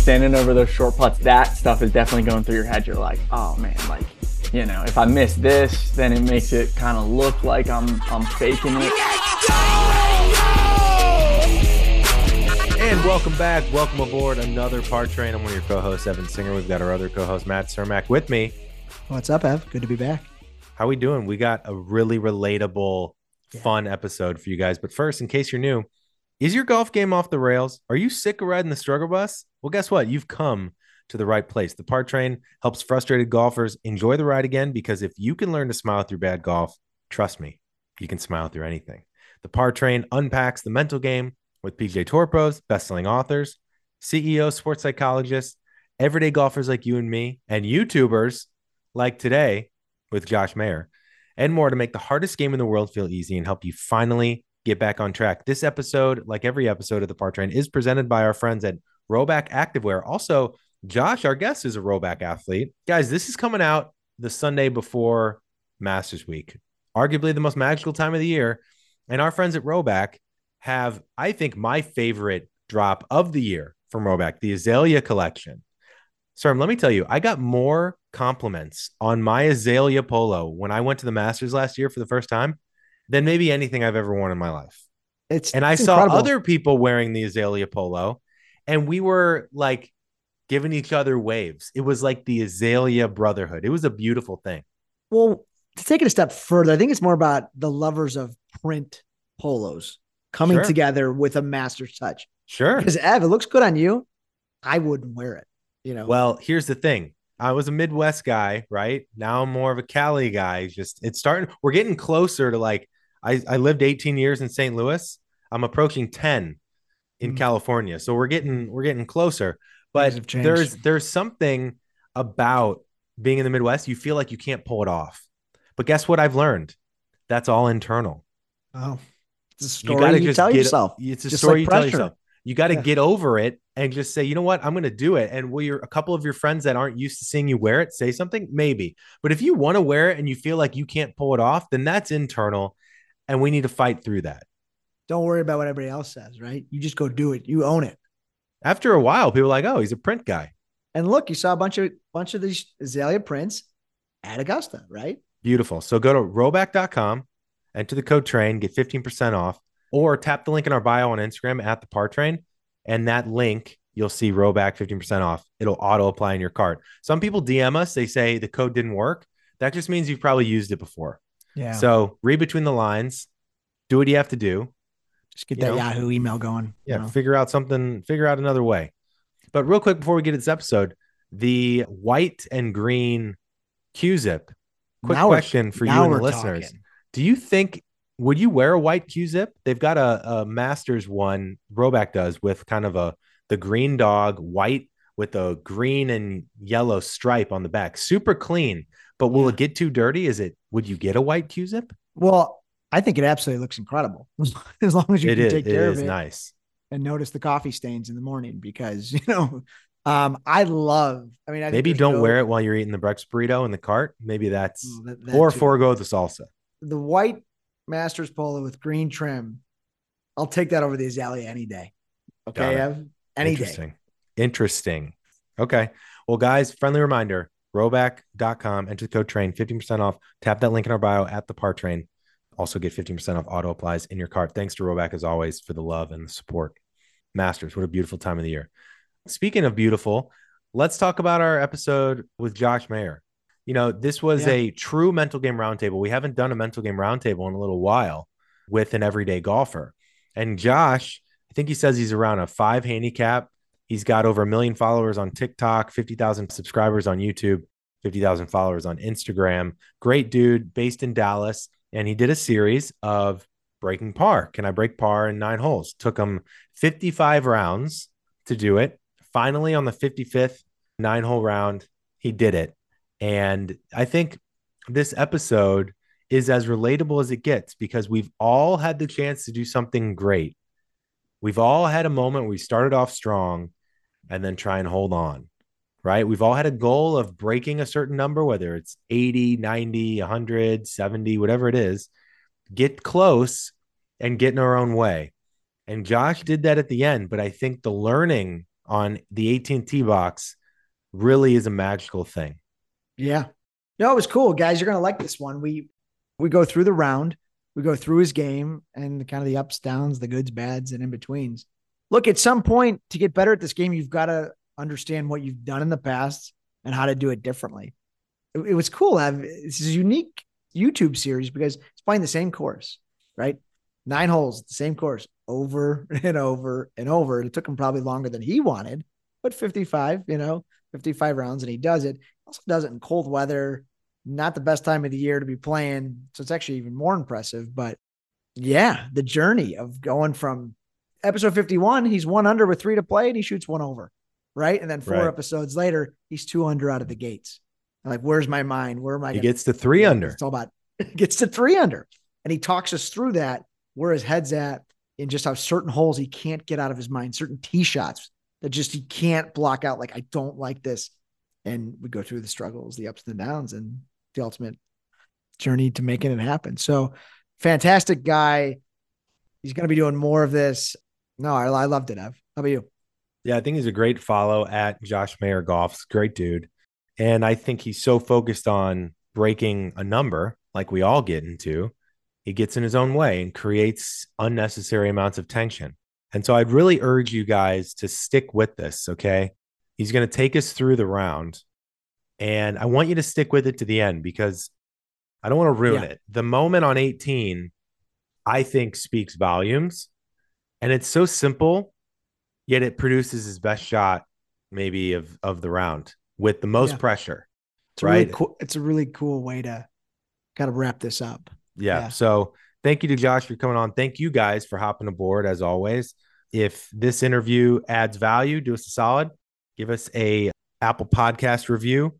standing over those short putts, that stuff is definitely going through your head. You're like, oh man, like, you know, if I miss this, then it makes it kind of look like I'm I'm faking it. And welcome back. Welcome aboard another Par Train. I'm one of your co-hosts, Evan Singer. We've got our other co-host, Matt Cermak, with me. What's up, Ev? Good to be back. How we doing? We got a really relatable, Yeah. fun episode for you guys. But first, in case you're new, is your golf game off the rails? Are you sick of riding the struggle bus? Well, guess what? You've come to the right place. The Par Train helps frustrated golfers enjoy the ride again because if you can learn to smile through bad golf, trust me, you can smile through anything. The Par Train unpacks the mental game with PGA Tour pros, best-selling authors, CEOs, sports psychologists, everyday golfers like you and me, and YouTubers like today with Josh Mayer, and more to make the hardest game in the world feel easy and help you finally get back on track. This episode, like every episode of the Par Train, is presented by our friends at Rhoback Activewear. Also, Josh, our guest, is a Rhoback athlete. Guys, this is coming out the Sunday before Masters Week, arguably the most magical time of the year. And our friends at Rhoback have, I think, my favorite drop of the year from Rhoback, the Azalea collection. Sir, let me tell you, I got more compliments on my Azalea polo when I went to the Masters last year for the first time than maybe anything I've ever worn in my life. It's And I it's saw incredible. other people wearing the Azalea polo, and we were like giving each other waves. It was like the Azalea brotherhood. It was a beautiful thing. Well, to take it a step further, I think it's more about the lovers of print polos coming Sure. together with a master's touch. Sure. Because Ev, it looks good on you. I wouldn't wear it. You know. Well, here's the thing. I was a Midwest guy, right? Now I'm more of a Cali guy. Just it's starting. We're getting closer to like I, I lived 18 years in St. Louis. I'm approaching 10 in Mm. California. So we're getting we're getting closer. But there's there's something about being in the Midwest. You feel like you can't pull it off. But guess what I've learned? That's all internal. oh, it's a You story gotta you, tell get- yourself. It's a Just story like you tell yourself. You got to Yeah. get over it and just say, you know what, I'm going to do it. And will your a couple of your friends that aren't used to seeing you wear it say something? Maybe. But if you want to wear it and you feel like you can't pull it off, then that's internal, and we need to fight through that. Don't worry about what everybody else says, right? You just go do it. You own it. After a while, people are like, "Oh, he's a print guy." And look, you saw a bunch of bunch of these Azalea prints at Augusta, right? Beautiful. So go to rhoback.com, enter the code train, get 15% off, or tap the link in our bio on Instagram at the par train. And that link, you'll see rhoback 15% off. It'll auto apply in your cart. Some people DM us, they say the code didn't work. That just means you've probably used it before. Yeah. So read between the lines, do what you have to do. just get you that know, Yahoo email going. Yeah, you know. figure out something, figure out another way. But real quick before we get to this episode, the white and green Q zip. Quick Now question for you and the listeners. talking. Do you think would you wear a white Q zip? They've got a, a Masters one, Rhoback does with kind of a the green dog white with a green and yellow stripe on the back. Super clean. But will it get too dirty? Is it would you get a white Q zip? Well, I think it absolutely looks incredible as long as you It can is take care of it It is nice. and notice the coffee stains in the morning because you know, um, I love. I mean, I Maybe don't no- wear it while you're eating the breakfast burrito in the cart. Maybe that's that- that or too. forego the salsa. the white Masters polo with green trim. I'll take that over the Azalea any day. Okay. Ev? any day. Interesting. Interesting. Okay. Well, guys, friendly reminder rhoback.com, enter the code train, 15% off. Tap that link in our bio at the par train. Also get 15% off auto applies in your cart. Thanks to Rhoback as always for the love and the support. Masters, what a beautiful time of the year. Speaking of beautiful, let's talk about our episode with Josh Mayer. You know, this was Yeah. a true mental game roundtable. We haven't done a mental game roundtable in a little while with an everyday golfer. And Josh, I think he says he's around a five handicap. He's got over a million followers on TikTok, 50,000 subscribers on YouTube, 50,000 followers on Instagram. Great dude based in Dallas. And he did a series of breaking par. Can I break par in nine holes? Took him 55 rounds to do it. Finally, on the 55th nine hole round, he did it. And I think this episode is as relatable as it gets because we've all had the chance to do something great. We've all had a moment we started off strong and then try and hold on, right? We've all had a goal of breaking a certain number, whether it's 80, 90, 100, 70, whatever it is, get close and get in our own way. And Josh did that at the end, but I think the learning on the 18th tee box really is a magical thing. Yeah. No, it was cool, guys. You're gonna like this one. We we go through the round, we go through his game and kind of the ups, downs, the goods, bads, and in betweens. Look, at some point to get better at this game, you've got to understand what you've done in the past and how to do it differently. It, it was cool. Have this unique YouTube series because it's playing the same course, right? Nine holes, the same course over and over and over. It took him probably longer than he wanted, but 55, you know, 55 rounds and he does it. Also does it in cold weather, not the best time of the year to be playing. So it's actually even more impressive. But yeah, the journey of going from episode 51, he's one under with three to play and he shoots one over. Right. And then four Right. episodes later, he's two under out of the gates. I'm like, where's my mind? Where am I? He gets to three under. It's all about gets to three under. And he talks us through that, where his head's at, and just how certain holes he can't get out of his mind, certain tee shots that just he can't block out. Like, I don't like this. And we go through the struggles, the ups and the downs, and the ultimate journey to making it happen. So fantastic guy. He's going to be doing more of this. No, I, I loved it, Ev. How about you? Yeah, I think he's a great follow at Josh Mayer Golf's great dude. And I think he's so focused on breaking a number like we all get into, he gets in his own way and creates unnecessary amounts of tension. And so I'd really urge you guys to stick with this, okay? He's going to take us through the round. And I want you to stick with it to the end because I don't want to ruin Yeah. it. The moment on 18, I think speaks volumes. And it's so simple, yet it produces his best shot, maybe of of the round with the most Yeah. pressure. It's a really Right. cool. It's a really cool way to kind of wrap this up. Yeah. Yeah. So thank you to Josh for coming on. Thank you guys for hopping aboard as always. If this interview adds value, do us a solid. Give us a Apple Podcast review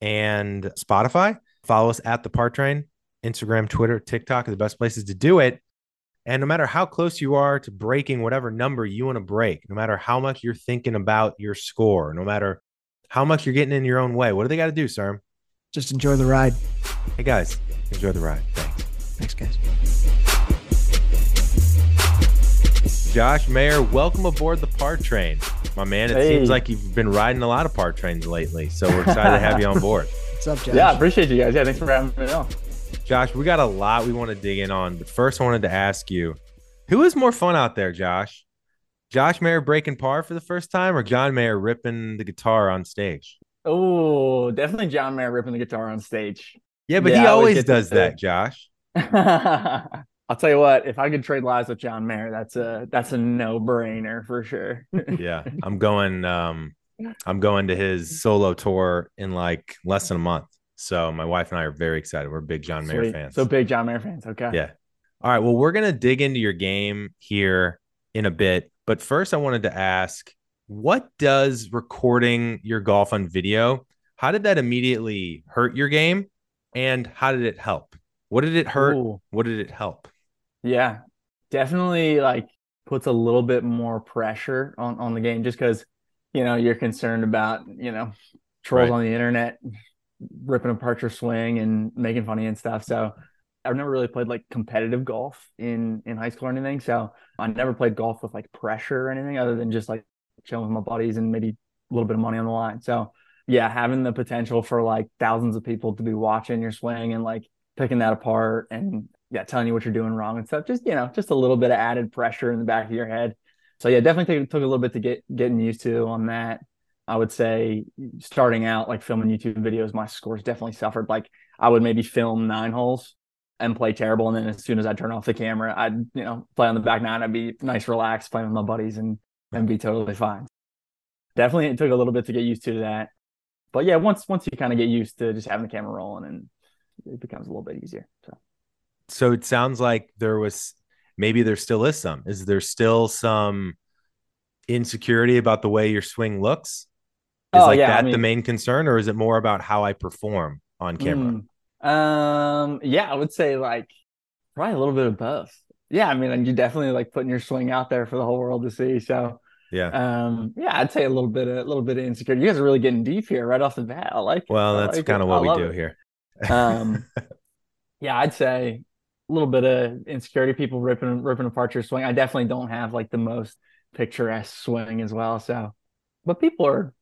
and Spotify. Follow us at the Par Train. Instagram, Twitter, TikTok are the best places to do it. And no matter how close you are to breaking whatever number you want to break, no matter how much you're thinking about your score, no matter how much you're getting in your own way, what do they got to do, sir? Just enjoy the ride. Hey guys, enjoy the ride. Thanks. Thanks, guys. Josh Mayer, welcome aboard the Par Train. My man, it Hey. seems like you've been riding a lot of Par Trains lately. So we're excited to have you on board. What's up, Josh? Yeah, I appreciate you guys. Yeah, thanks for having me on. Josh, we got a lot we want to dig in on. But first, I wanted to ask you who is more fun out there, Josh? Josh Mayer breaking par for the first time or John Mayer ripping the guitar on stage? Oh, definitely John Mayer ripping the guitar on stage. Yeah, but Yeah, he always always get to does that, Josh. I'll tell you what, if I could trade lives with John Mayer, that's a that's a no-brainer for sure. Yeah, I'm going. Um, I'm going to his solo tour in like less than a month. So my wife and I are very excited. We're big John Mayer Sweet. fans. So big John Mayer fans. Okay. Yeah. All right. Well, we're going to dig into your game here in a bit. But first, I wanted to ask what does recording your golf on video, how did that immediately hurt your game? And how did it help? What did it hurt? Ooh. What did it help? Yeah, definitely like puts a little bit more pressure on on the game just because you know you're concerned about you know trolls Right. on the internet ripping apart your swing and making funny and stuff. So I've never really played like competitive golf in in high school or anything. So I never played golf with like pressure or anything other than just like chilling with my buddies and maybe a little bit of money on the line. So yeah, having the potential for like thousands of people to be watching your swing and like picking that apart and yeah, telling you what you're doing wrong and stuff. Just you know, just a little bit of added pressure in the back of your head. So yeah, definitely took, took a little bit to get getting used to on that. I would say starting out like filming YouTube videos, my scores definitely suffered. Like I would maybe film nine holes and play terrible, and then as soon as I turn off the camera, I'd you know play on the back nine. I'd be nice, relaxed, playing with my buddies, and and be totally fine. Definitely, it took a little bit to get used to that, but yeah, once once you kind of get used to just having the camera rolling, and it becomes a little bit easier. So. So it sounds like there was maybe there still is some. Is there still some insecurity about the way your swing looks? Is Oh, like yeah, I that the main concern, or is it more about how I perform on camera? Mm. Um, yeah, I would say like probably a little bit of both. Yeah, I mean, you definitely like putting your swing out there for the whole world to see. So, Yeah. um, yeah, I'd say a little bit, of, a little bit of insecurity. You guys are really getting deep here right off the bat. I like. Well, I that's like kind of what we do it. here. Um, yeah, I'd say a little bit of insecurity. People ripping ripping apart your swing. I definitely don't have like the most picturesque swing as well. So, but people are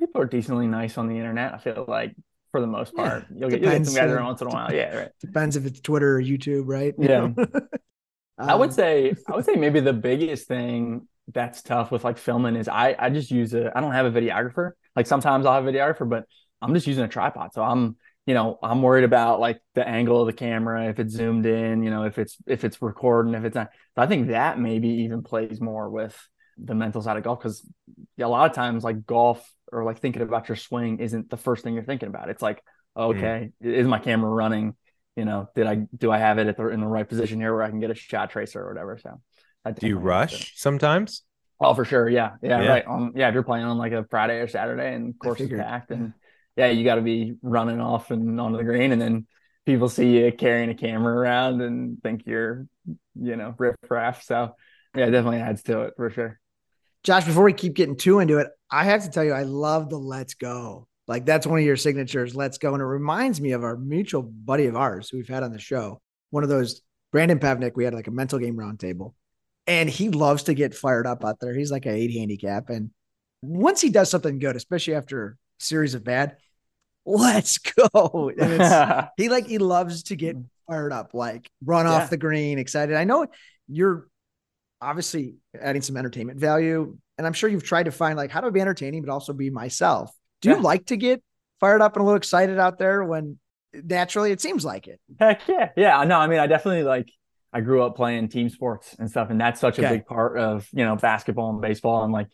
people are decently nice on the internet. I feel like for the most Yeah, part, you'll, get, you'll get some guys every once in a while. Yeah, right. Depends if it's Twitter or YouTube, right? Yeah. know? I would Um, say I would say maybe the biggest thing that's tough with like filming is I I just use a I don't have a videographer. Like sometimes I'll have a videographer, but I'm just using a tripod. So I'm you know I'm worried about like the angle of the camera, if it's zoomed in, you know, if it's if it's recording, if it's not. So I think that maybe even plays more with the mental side of golf because a lot of times like golf or like thinking about your swing isn't the first thing you're thinking about. It's like hmm. okay, is my camera running? You know, did I do I have it at the in the right position here where I can get a shot tracer or whatever? So, I Do you definitely have to- rush sometimes? Oh, for sure. Yeah. Yeah. Yeah. Right. On yeah, if you're playing on like a Friday or Saturday and course is packed and yeah, you got to be running off and onto the green, and then people see you carrying a camera around and think you're, you know, riff raff. So yeah, it definitely adds to it for sure. Josh, before we keep getting too into it, I have to tell you, I love the let's go. Like that's one of your signatures, let's go. And it reminds me of our mutual buddy of ours who we've had on the show. One of those, Brandon Pavnik, we had like a mental game roundtable. And he loves to get fired up out there. He's like an eight handicap. And once he does something good, especially after a series of bad, let's go. And it's he like he loves to get fired up, like run Yeah. off the green, excited. I know you're obviously adding some entertainment value, and I'm sure you've tried to find like how do I be entertaining, but also be myself. Do you Yeah. like to get fired up and a little excited out there when naturally it seems like it? Heck yeah. Yeah. No, I mean, I definitely like, I grew up playing team sports and stuff, and that's such a big part of, you know, basketball and baseball. And like,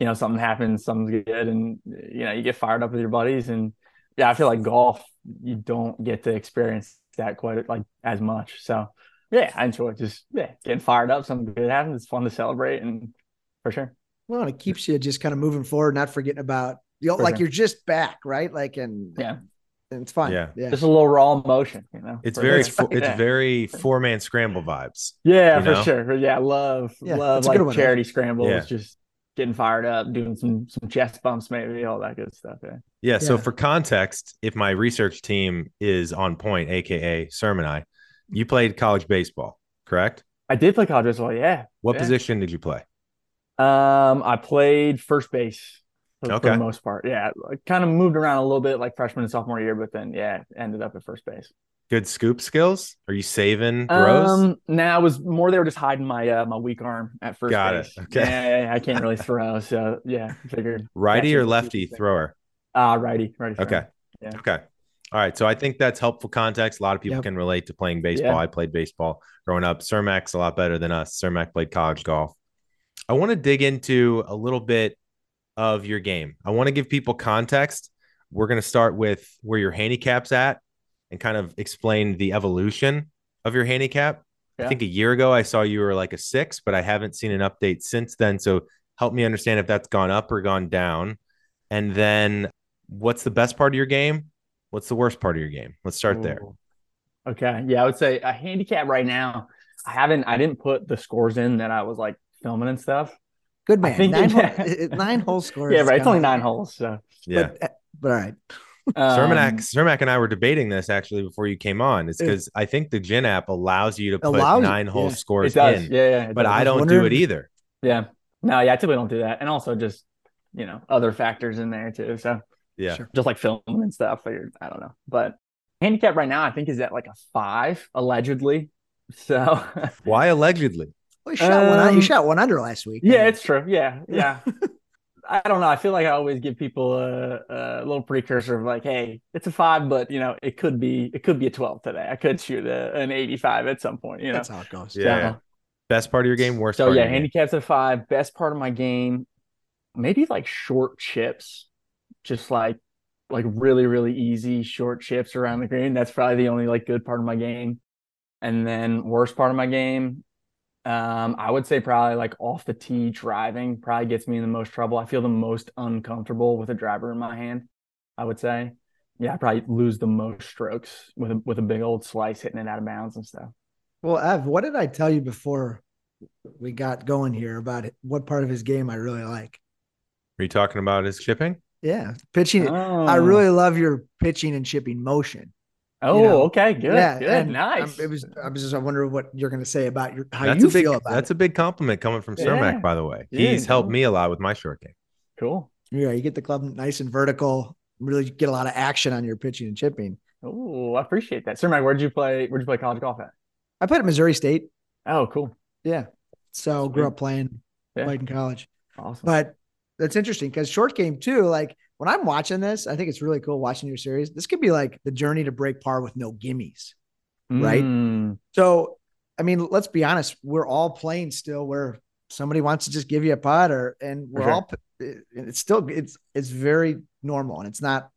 you know, something happens, something's good, and, you know, you get fired up with your buddies. And yeah, I feel like golf, you don't get to experience that quite like as much. So yeah, I enjoy just, yeah, getting fired up. Something good happens. It's fun to celebrate. And for sure. Well, and it keeps you just kind of moving forward, not forgetting about you know, For like sure. you're just back, right? Like and Yeah. and it's fun. Yeah. Yeah. Just a little raw emotion, you know? It's very sure. it's Yeah. very four man scramble vibes. Yeah, you for sure. Yeah, love Yeah, love that's a like one, charity scramble. Yeah. just getting fired up, doing some some chest bumps, maybe all that good stuff. Yeah. Yeah. So for context, if my research team is on point, aka Sermon I, you played college baseball, correct? I did play college baseball. Yeah. What Yeah. position did you play? Um, I played first base for, for the most part. Yeah, I kind of moved around a little bit like freshman and sophomore year, but then yeah, ended up at first base. Good scoop skills? Are you saving throws? Um, now it was more they were just hiding my uh my weak arm at first Got it. Okay. Yeah, yeah, I can't really throw, so yeah, figured Righty or lefty thrower? Ah, righty, righty. throw. Okay. Yeah. Okay. All right. So I think that's helpful context. A lot of people Yep. can relate to playing baseball. Yeah. I played baseball growing up. Cermak's a lot better than us. Cermak played college golf. I want to dig into a little bit of your game. I want to give people context. We're going to start with where your handicap's at and kind of explain the evolution of your handicap. I think a year ago I saw you were like a six, but I haven't seen an update since then. So help me understand if that's gone up or gone down. And then what's the best part of your game? What's the worst part of your game? Let's start there. Okay. Yeah, I would say a handicap right now. I haven't I didn't put the scores in that I was like filming and stuff. Good man. think- nine, hole, nine hole scores. yeah, right. It's only kinda- nine holes. So Yeah. But, but all right. Cermak, um, Cermak and I were debating this actually before you came on. It's because I think the GHIN app allows you to put Allows nine hole yeah. scores it does. in, Yeah, yeah. it but does. I don't do it either. Yeah. No, yeah, I typically don't do that. And also just, you know, other factors in there too. So Yeah. Sure. just like filming and stuff. Figured, I don't know. But handicap right now, I think is at like a five, allegedly. So Why allegedly? Well, you shot one. You Um, shot one under last week. yeah, it's true. Yeah, yeah. I don't know. I feel like I always give people a, a little precursor of like, hey, it's a five, but you know, it could be it could be a twelve today. I could shoot a, an eighty-five at some point. You know, that's how it goes. Yeah. So- Best part of your game, worst So part yeah, of game. handicaps at five. Best part of my game, maybe like short chips, just like like really really easy short chips around the green. That's probably the only like good part of my game. And then worst part of my game, um, I would say probably like off the tee driving probably gets me in the most trouble. I feel the most uncomfortable with a driver in my hand. I would say, yeah, I probably lose the most strokes with a with a big old slice hitting it out of bounds and stuff. Well, Ev, what did I tell you before we got going here about? What part of his game I really like? Are you talking about his chipping? Yeah, pitching. Oh. I really love your pitching and chipping motion. Oh, know, okay, good, yeah, good, and, nice. um, it was. I was just. I wonder what you're going to say about your how that's you a big feel about that. that's it. a big compliment coming from Yeah. Cermak, by the way. Yeah, He's helped me a lot with my short game. cool. Yeah, you get the club nice and vertical, really get a lot of action on your pitching and chipping. Oh, I appreciate that. Cermak, where'd you play? Where'd you play college golf at? I played at Missouri State. Oh, cool. Yeah. So grew Sweet. up playing, Yeah. played in college. Awesome. But that's interesting because short game too, like when I'm watching this, I think it's really cool watching your series. This could be like the journey to break par with no gimmies. right? Mm, So, I mean, let's be honest, we're all playing still where somebody wants to just give you a putt or, and we're sure. all, it's still, it's, it's very normal and it's not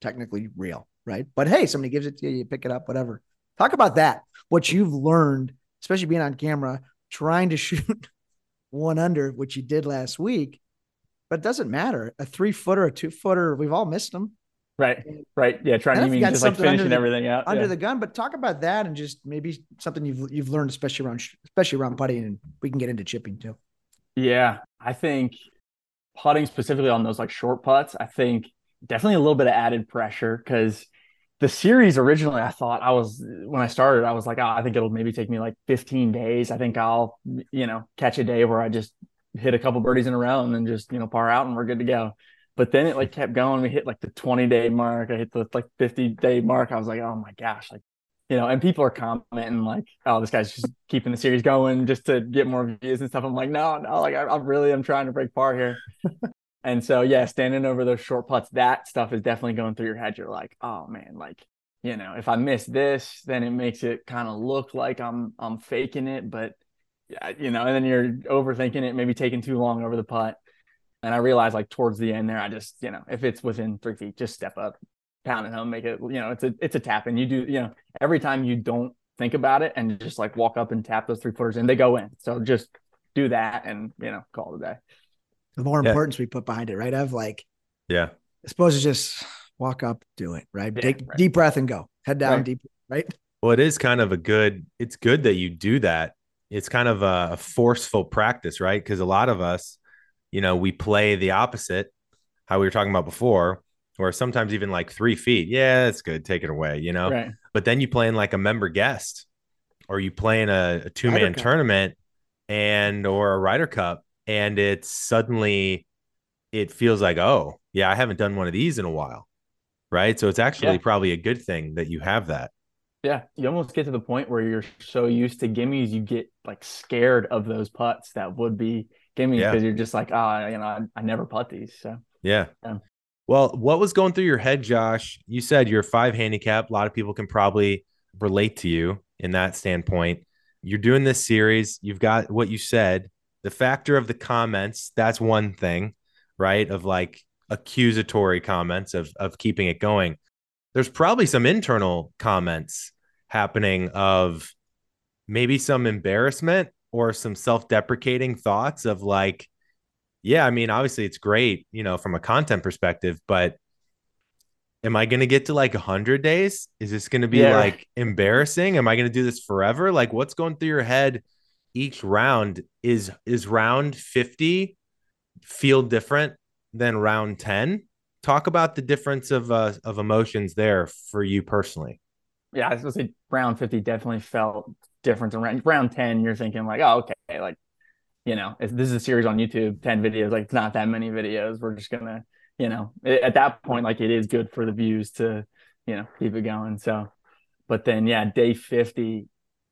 technically real. Right. But hey, somebody gives it to you, you pick it up, whatever. Talk about that. What you've learned, especially being on camera, trying to shoot one under, which you did last week, but it doesn't matter. A three footer, a two footer, we've all missed them right. Right. Yeah. Trying to mean just like finishing the- everything out. under yeah. the gun. But talk about that and just maybe something you've you've learned, especially around especially around putting, and we can get into chipping too. Yeah, I think putting specifically on those like short putts, I think definitely a little bit of added pressure because the series originally, I thought I was when I started, I was like, oh, I think it'll maybe take me like 15 days. I think I'll, you know, catch a day where I just hit a couple birdies in a row and then just, you know, par out and we're good to go. But then it like kept going. We hit like the 20 day mark. I hit the like 50 day mark. I was like, oh my gosh, like you know, and people are commenting like, "Oh, this guy's just keeping the series going just to get more views and stuff." I'm like, no, no, like I, I really am trying to break par here. and so, yeah, standing over those short putts, that stuff is definitely going through your head. You're like, oh man, like you know, if I miss this, then it makes it kind of look like I'm I'm faking it, but you know, and then you're overthinking it, maybe taking too long over the putt. And I realized like towards the end there, I just, you know, if it's within three feet, just step up, pound it home, make it, you know, it's a it's a tap. And you do, you know, every time you don't think about it and just like walk up and tap those three footers and they go in. So just do that and you know, call it a day. The more Yeah. importance we put behind it, right? Of like, Yeah. I suppose it's just walk up, do it, right? Yeah, Take right. deep breath and go. Head down, Right. deep, right? Well, it is kind of a good, it's good that you do that. It's kind of a, forceful practice, right? Because a lot of us, you know, we play the opposite, how we were talking about before, or sometimes even like three feet. Yeah, that's good. Take it away, you know? Right. But then you play in like a member guest or you play in a, a two man tournament and or a Ryder Cup. And it's suddenly, it feels like, oh, yeah, I haven't done one of these in a while. Right. So it's actually Yeah. probably a good thing that you have that. Yeah, you almost get to the point where you're so used to gimmies, you get like scared of those putts that would be gimmies Yeah. because you're just like, ah, you know, I, I never putt these. So Yeah. Yeah. Well, what was going through your head, Josh? You said you're five handicap. A lot of people can probably relate to you in that standpoint. You're doing this series. You've got what you said. The factor of the comments, that's one thing, right? Of like accusatory comments of of keeping it going. There's probably some internal comments happening of maybe some embarrassment or some self-deprecating thoughts of like yeah, I mean, obviously it's great, you know, from a content perspective, but am I going to get to like 100 days? Is this going to be Yeah. like embarrassing? Am I going to do this forever? Like what's going through your head each round is is round 50 feel different than round 10? Talk about the difference of uh, of emotions there for you personally. yeah, I was gonna say round 50 definitely felt different than round, 10. You're thinking like, oh, okay, like, you know, this is a series on YouTube, 10 videos, like it's not that many videos. We're just gonna, you know, at that point, like it is good for the views to, you know, keep it going. So, but then yeah, day 50,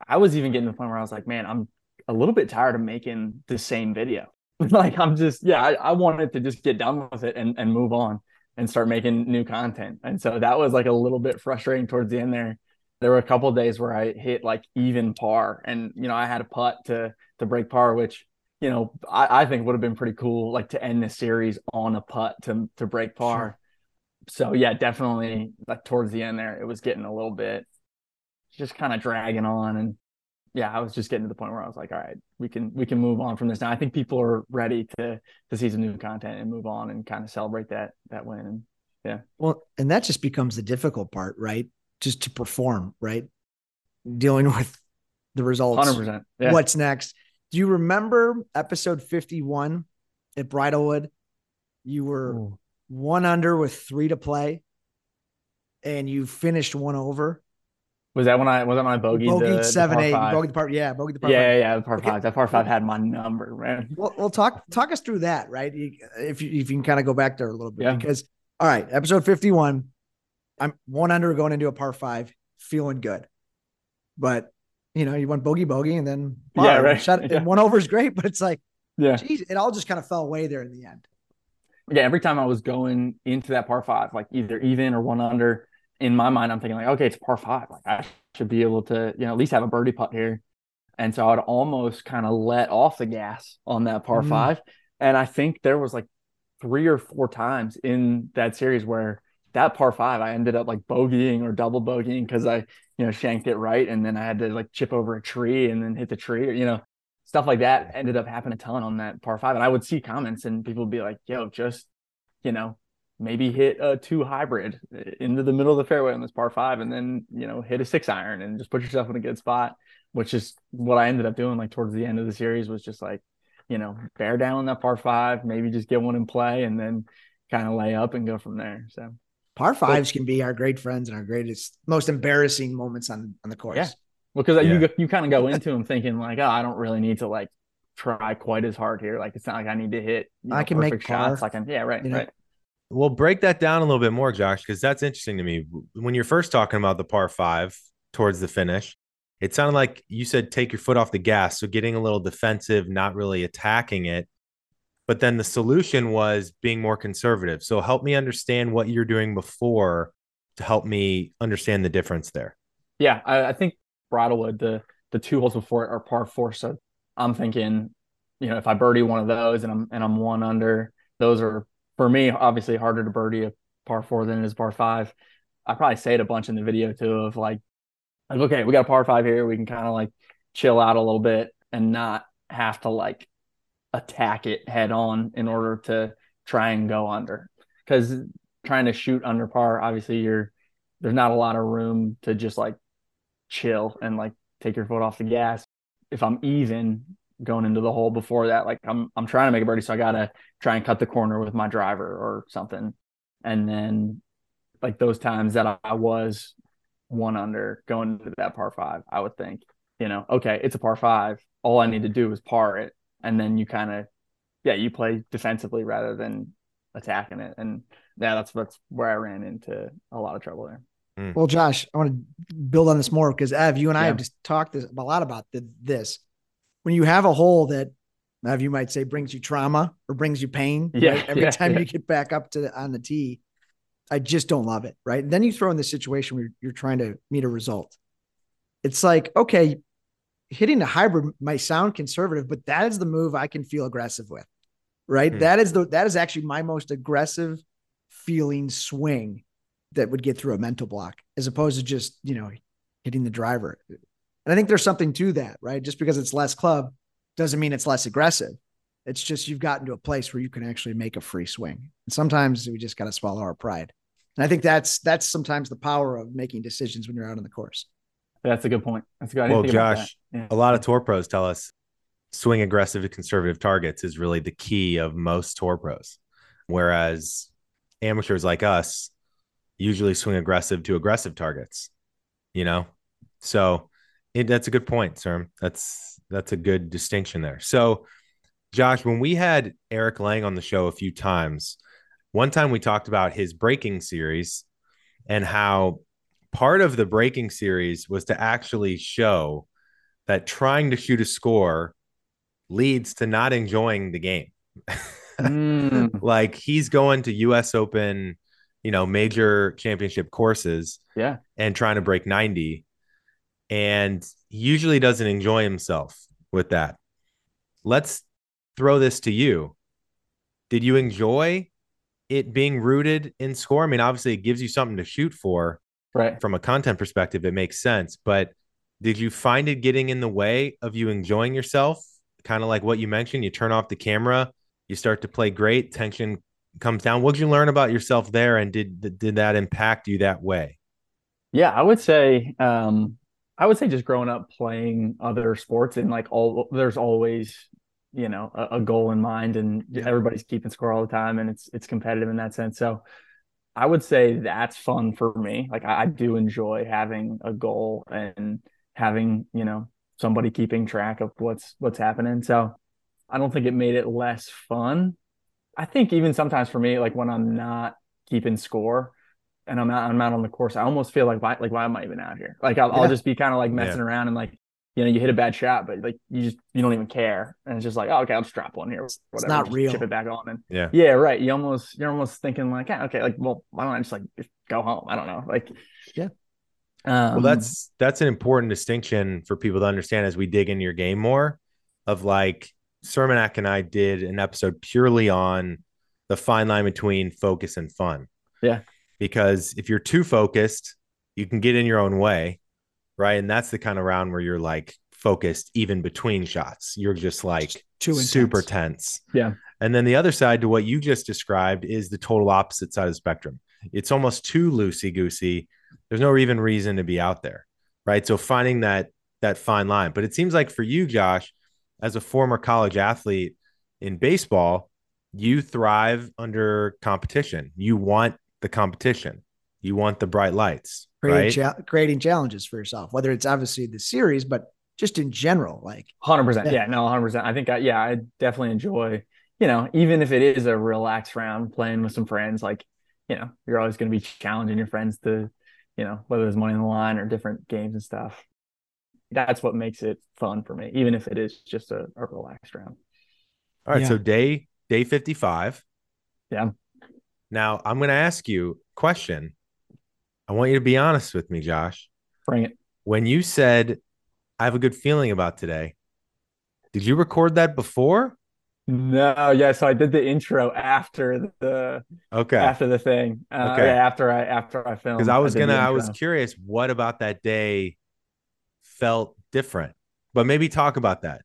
I was even getting to the point where I was like, man, I'm a little bit tired of making the same video. like I'm just, yeah, I, I wanted to just get done with it and, and move on and start making new content. And so that was like a little bit frustrating towards the end there. There were a couple of days where I hit like even par and you know, I had a putt to to break par, which you know, I, I think would have been pretty cool, like to end the series on a putt to to break par. So yeah, definitely like towards the end there, it was getting a little bit just kind of dragging on and yeah, I was just getting to the point where I was like, all right, we can we can move on from this now. I think people are ready to to see some new content and move on and kind of celebrate that that win. And yeah. Well, and that just becomes the difficult part, right? Just to perform, right? Dealing with the results. hundred percent. Yeah. What's next? Do you remember episode 51 at Bridlewood? You were Ooh. one under with three to play and you finished one over. Was that when I was that when I bogeyed bogeyed the, seven the eight, five? bogeyed the par, yeah, bogeyed the par. yeah, five. yeah, yeah, the par Okay. five. That par five had my number, man. Well, well, talk talk us through that, right? You, if you, if you can kind of go back there a little bit, Yeah. because all right, episode fifty one, I'm one under going into a par five, feeling good, but you know you went bogey bogey and then par. Yeah, right. Shut, Yeah. One over is great, but it's like, Yeah, geez, it all just kind of fell away there in the end. yeah. Every time I was going into that par five, like either even or one under, in my mind, I'm thinking like, okay, it's par five. Like I should be able to, you know, at least have a birdie putt here. And so I'd almost kind of let off the gas on that par Mhm. five. And I think there was like three or four times in that series where that par five, I ended up like bogeying or double bogeying because I, you know, shanked it right. And then I had to like chip over a tree and then hit the tree, or, you know, stuff like that ended up happening a ton on that par five. And I would see comments and people would be like, yo, just, you know, maybe hit a two hybrid uh, into the middle of the fairway on this par five and then, you know, hit a six iron and just put yourself in a good spot, which is what I ended up doing like towards the end of the series was just like, you know, bear down on that par five, maybe just get one in play and then kind of lay up and go from there. So Par fives can be our great friends and our greatest, most embarrassing moments on on the course. Yeah. because Yeah. you you kind of go into them thinking like, oh, I don't really need to like try quite as hard here. Like it's not like I need to hit. you I know, can make perfect shots. par, I can, yeah, right, you know? right. Well, break that down a little bit more, Josh, because that's interesting to me. When you're first talking about the par five towards the finish, it sounded like you said take your foot off the gas. So getting a little defensive, not really attacking it. But then the solution was being more conservative. So help me understand what you're doing before to help me understand the difference there. Yeah, I, I think Bridlewood, the the two holes before it are par four. So I'm thinking, you know, if I birdie one of those and I'm and I'm one under, those are for me obviously harder to birdie a par four than it is par five. I probably say it a bunch in the video too of like, like okay, we got a par five here. We can kind of like chill out a little bit and not have to like attack it head on in order to try and go under. Because trying to shoot under par, obviously you're there's not a lot of room to just like chill and like take your foot off the gas. If I'm even going into the hole before that, like I'm I'm trying to make a birdie, so I gotta try and cut the corner with my driver or something. And then like those times that I was one under going into that par five, I would think, you know, okay, it's a par five. All I need to do is par it. And then you kind of yeah, you play defensively rather than attacking it. And yeah, that's that's where I ran into a lot of trouble there. Hmm. Well, Josh, I want to build on this more because Ev, you and I Yeah. have just talked this, a lot about the, this. When you have a hole that, Ev, you might say brings you trauma or brings you pain, Yeah, right? Every yeah, time yeah. you get back up to on the tee, I just don't love it, right? And then you throw in this situation where you're, you're trying to meet a result. It's like, okay, hitting a hybrid might sound conservative, but that is the move I can feel aggressive with, right? Hmm. That is the that is actually my most aggressive feeling swing that would get through a mental block as opposed to just, you know, hitting the driver. And I think there's something to that, right? Just because it's less club doesn't mean it's less aggressive. It's just you've gotten to a place where you can actually make a free swing. And sometimes we just got to swallow our pride. And I think that's that's sometimes the power of making decisions when you're out on the course. That's a good point. That's a good. Well, Josh. Yeah. a lot of tour pros tell us swing aggressive to conservative targets is really the key of most tour pros. Whereas amateurs like us usually swing aggressive to aggressive targets, you know? So it, that's a good point, sir. That's that's a good distinction there. So Josh, when we had Erik Lang on the show a few times, one time we talked about his breaking series and how part of the breaking series was to actually show that trying to shoot a score leads to not enjoying the game. Mm, like he's going to US Open, you know, major championship courses yeah. and trying to break 90 and he usually doesn't enjoy himself with that. Let's throw this to you. Did you enjoy it being rooted in score? I mean, obviously it gives you something to shoot for Right. from a content perspective, it makes sense. But did you find it getting in the way of you enjoying yourself? Kind of like what you mentioned, you turn off the camera, you start to play great, tension comes down. What did you learn about yourself there, and did did that impact you that way? Yeah, I would say um I would say just growing up playing other sports and like all there's always, you know, a, a goal in mind and Yeah. everybody's keeping score all the time and it's it's competitive in that sense. So I would say that's fun for me. Like I, I do enjoy having a goal and having, you know, somebody keeping track of what's what's happening. So I don't think it made it less fun. I think even sometimes for me, like when I'm not keeping score and I'm out, I'm out on the course, I almost feel like why, like why am I even out here? Like I'll, yeah. I'll just be kind of like messing yeah. around and like you know you hit a bad shot, but like you just you don't even care, and it's just like oh, okay, I'll just drop one here. Whatever, it's not real. Chip it back on, and yeah, yeah, right. You almost you're almost thinking like yeah, okay, like well, why don't I just like just go home? I don't know, like yeah. Um, well, that's that's an important distinction for people to understand as we dig into your game more. Of like Cermak and I did an episode purely on the fine line between focus and fun. Yeah. Because if you're too focused, you can get in your own way. Right. And that's the kind of round where you're like focused even between shots. You're just like too super tense. Yeah. And then the other side to what you just described is the total opposite side of the spectrum. It's almost too loosey goosey. There's no even reason to be out there. Right. So finding that that fine line. But it seems like for you, Josh, as a former college athlete in baseball, you thrive under competition. You want the competition. You want the bright lights, creating, right? cha- creating challenges for yourself, whether it's obviously the series, but just in general, like 100%. Yeah, yeah no, 100%. I think, I, yeah, I definitely enjoy, you know, even if it is a relaxed round playing with some friends, like, you know, you're always going to be challenging your friends to, you know, whether it's money in the line or different games and stuff that's what makes it fun for me, even if it is just a, a relaxed round. All right. Yeah. So day day 55. Yeah. Now I'm gonna ask you a question. I want you to be honest with me, Josh. Bring it. When you said I have a good feeling about today, did you record that before? No, yeah. So I did the intro after the okay after the thing. Uh, okay. Yeah, after I after I filmed. Because I was I gonna, I was curious, what about that day felt different. But maybe talk about that.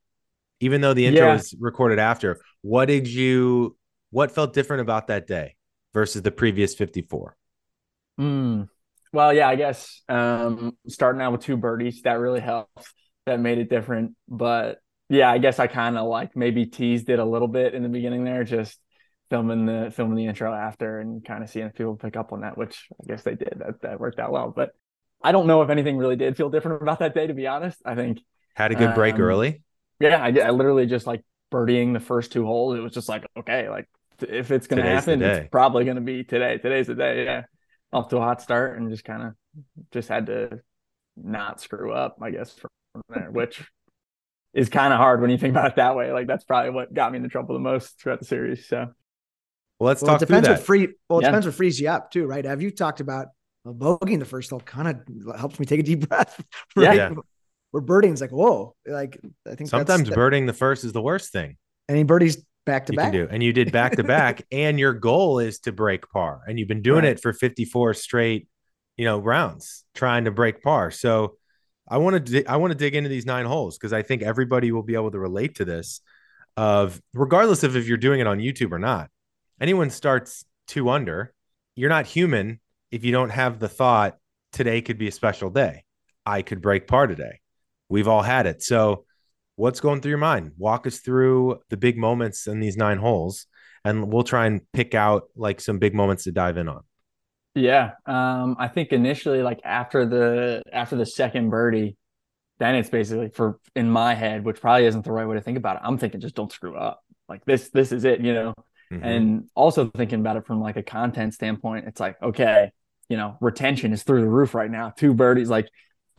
Even though the intro yeah. was recorded after, what did you what felt different about that day versus the previous 54? Mm. Well, yeah, I guess um, starting out with two birdies, that really helped. That made it different. But yeah, I guess I kind of like maybe teased it a little bit in the beginning there, just filming the filming the intro after and kind of seeing if people pick up on that, which I guess they did. That that worked out well. But I don't know if anything really did feel different about that day, to be honest. I think had a good break um, early. Yeah, I, I literally just like birdieing the first two holes. It was just like, okay, like if it's going to happen, it's probably going to be today. Today's the day. Yeah. Off to a hot start and just kind of just had to not screw up, I guess, from there, which is kind of hard when you think about it that way. Like that's probably what got me into trouble the most throughout the series. So, well, let's well, talk. It depends what free. Well, it yeah. depends what frees you up too, right? Have you talked about well, bogeying the first hole kind of helps me take a deep breath. Right? Yeah. Where birding is like, whoa, like I think sometimes birding the first is the worst thing. Any birdies back to you back. do. And you did back to back, and your goal is to break par. And you've been doing right. it for 54 straight, you know, rounds trying to break par. So I want to I want to dig into these nine holes because I think everybody will be able to relate to this. Of regardless of if you're doing it on YouTube or not, anyone starts two under, you're not human if you don't have the thought today could be a special day i could break par today we've all had it so what's going through your mind walk us through the big moments in these nine holes and we'll try and pick out like some big moments to dive in on yeah um i think initially like after the after the second birdie then it's basically for in my head which probably isn't the right way to think about it i'm thinking just don't screw up like this this is it you know mm-hmm. and also thinking about it from like a content standpoint it's like okay you know, retention is through the roof right now. Two birdies, like,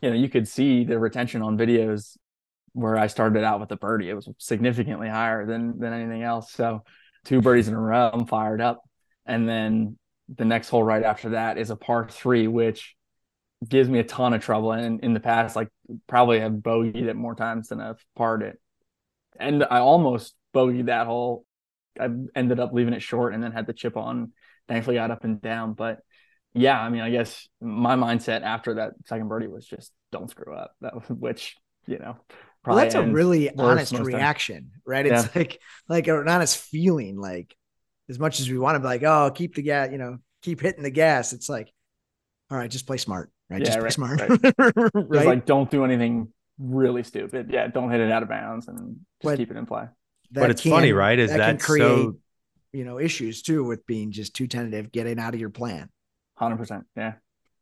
you know, you could see the retention on videos where I started out with a birdie. It was significantly higher than than anything else. So two birdies in a row, I'm fired up. And then the next hole right after that is a par three, which gives me a ton of trouble. And in the past, like probably have bogeyed it more times than I've parred it. And I almost bogeyed that hole. I ended up leaving it short and then had the chip on. Thankfully got up and down. But yeah, I mean, I guess my mindset after that second birdie was just don't screw up. That was, which you know, well, that's a really honest reaction, right? It's yeah. like like an honest feeling. Like as much as we want to be like, oh, keep the gas, you know, keep hitting the gas. It's like, all right, just play smart, right? Yeah, just right, play smart, right? right? like don't do anything really stupid. Yeah, don't hit it out of bounds and just but keep it in play. But it's can, funny, right? Is that, that create, so you know, issues too with being just too tentative, getting out of your plan. Hundred percent. Yeah.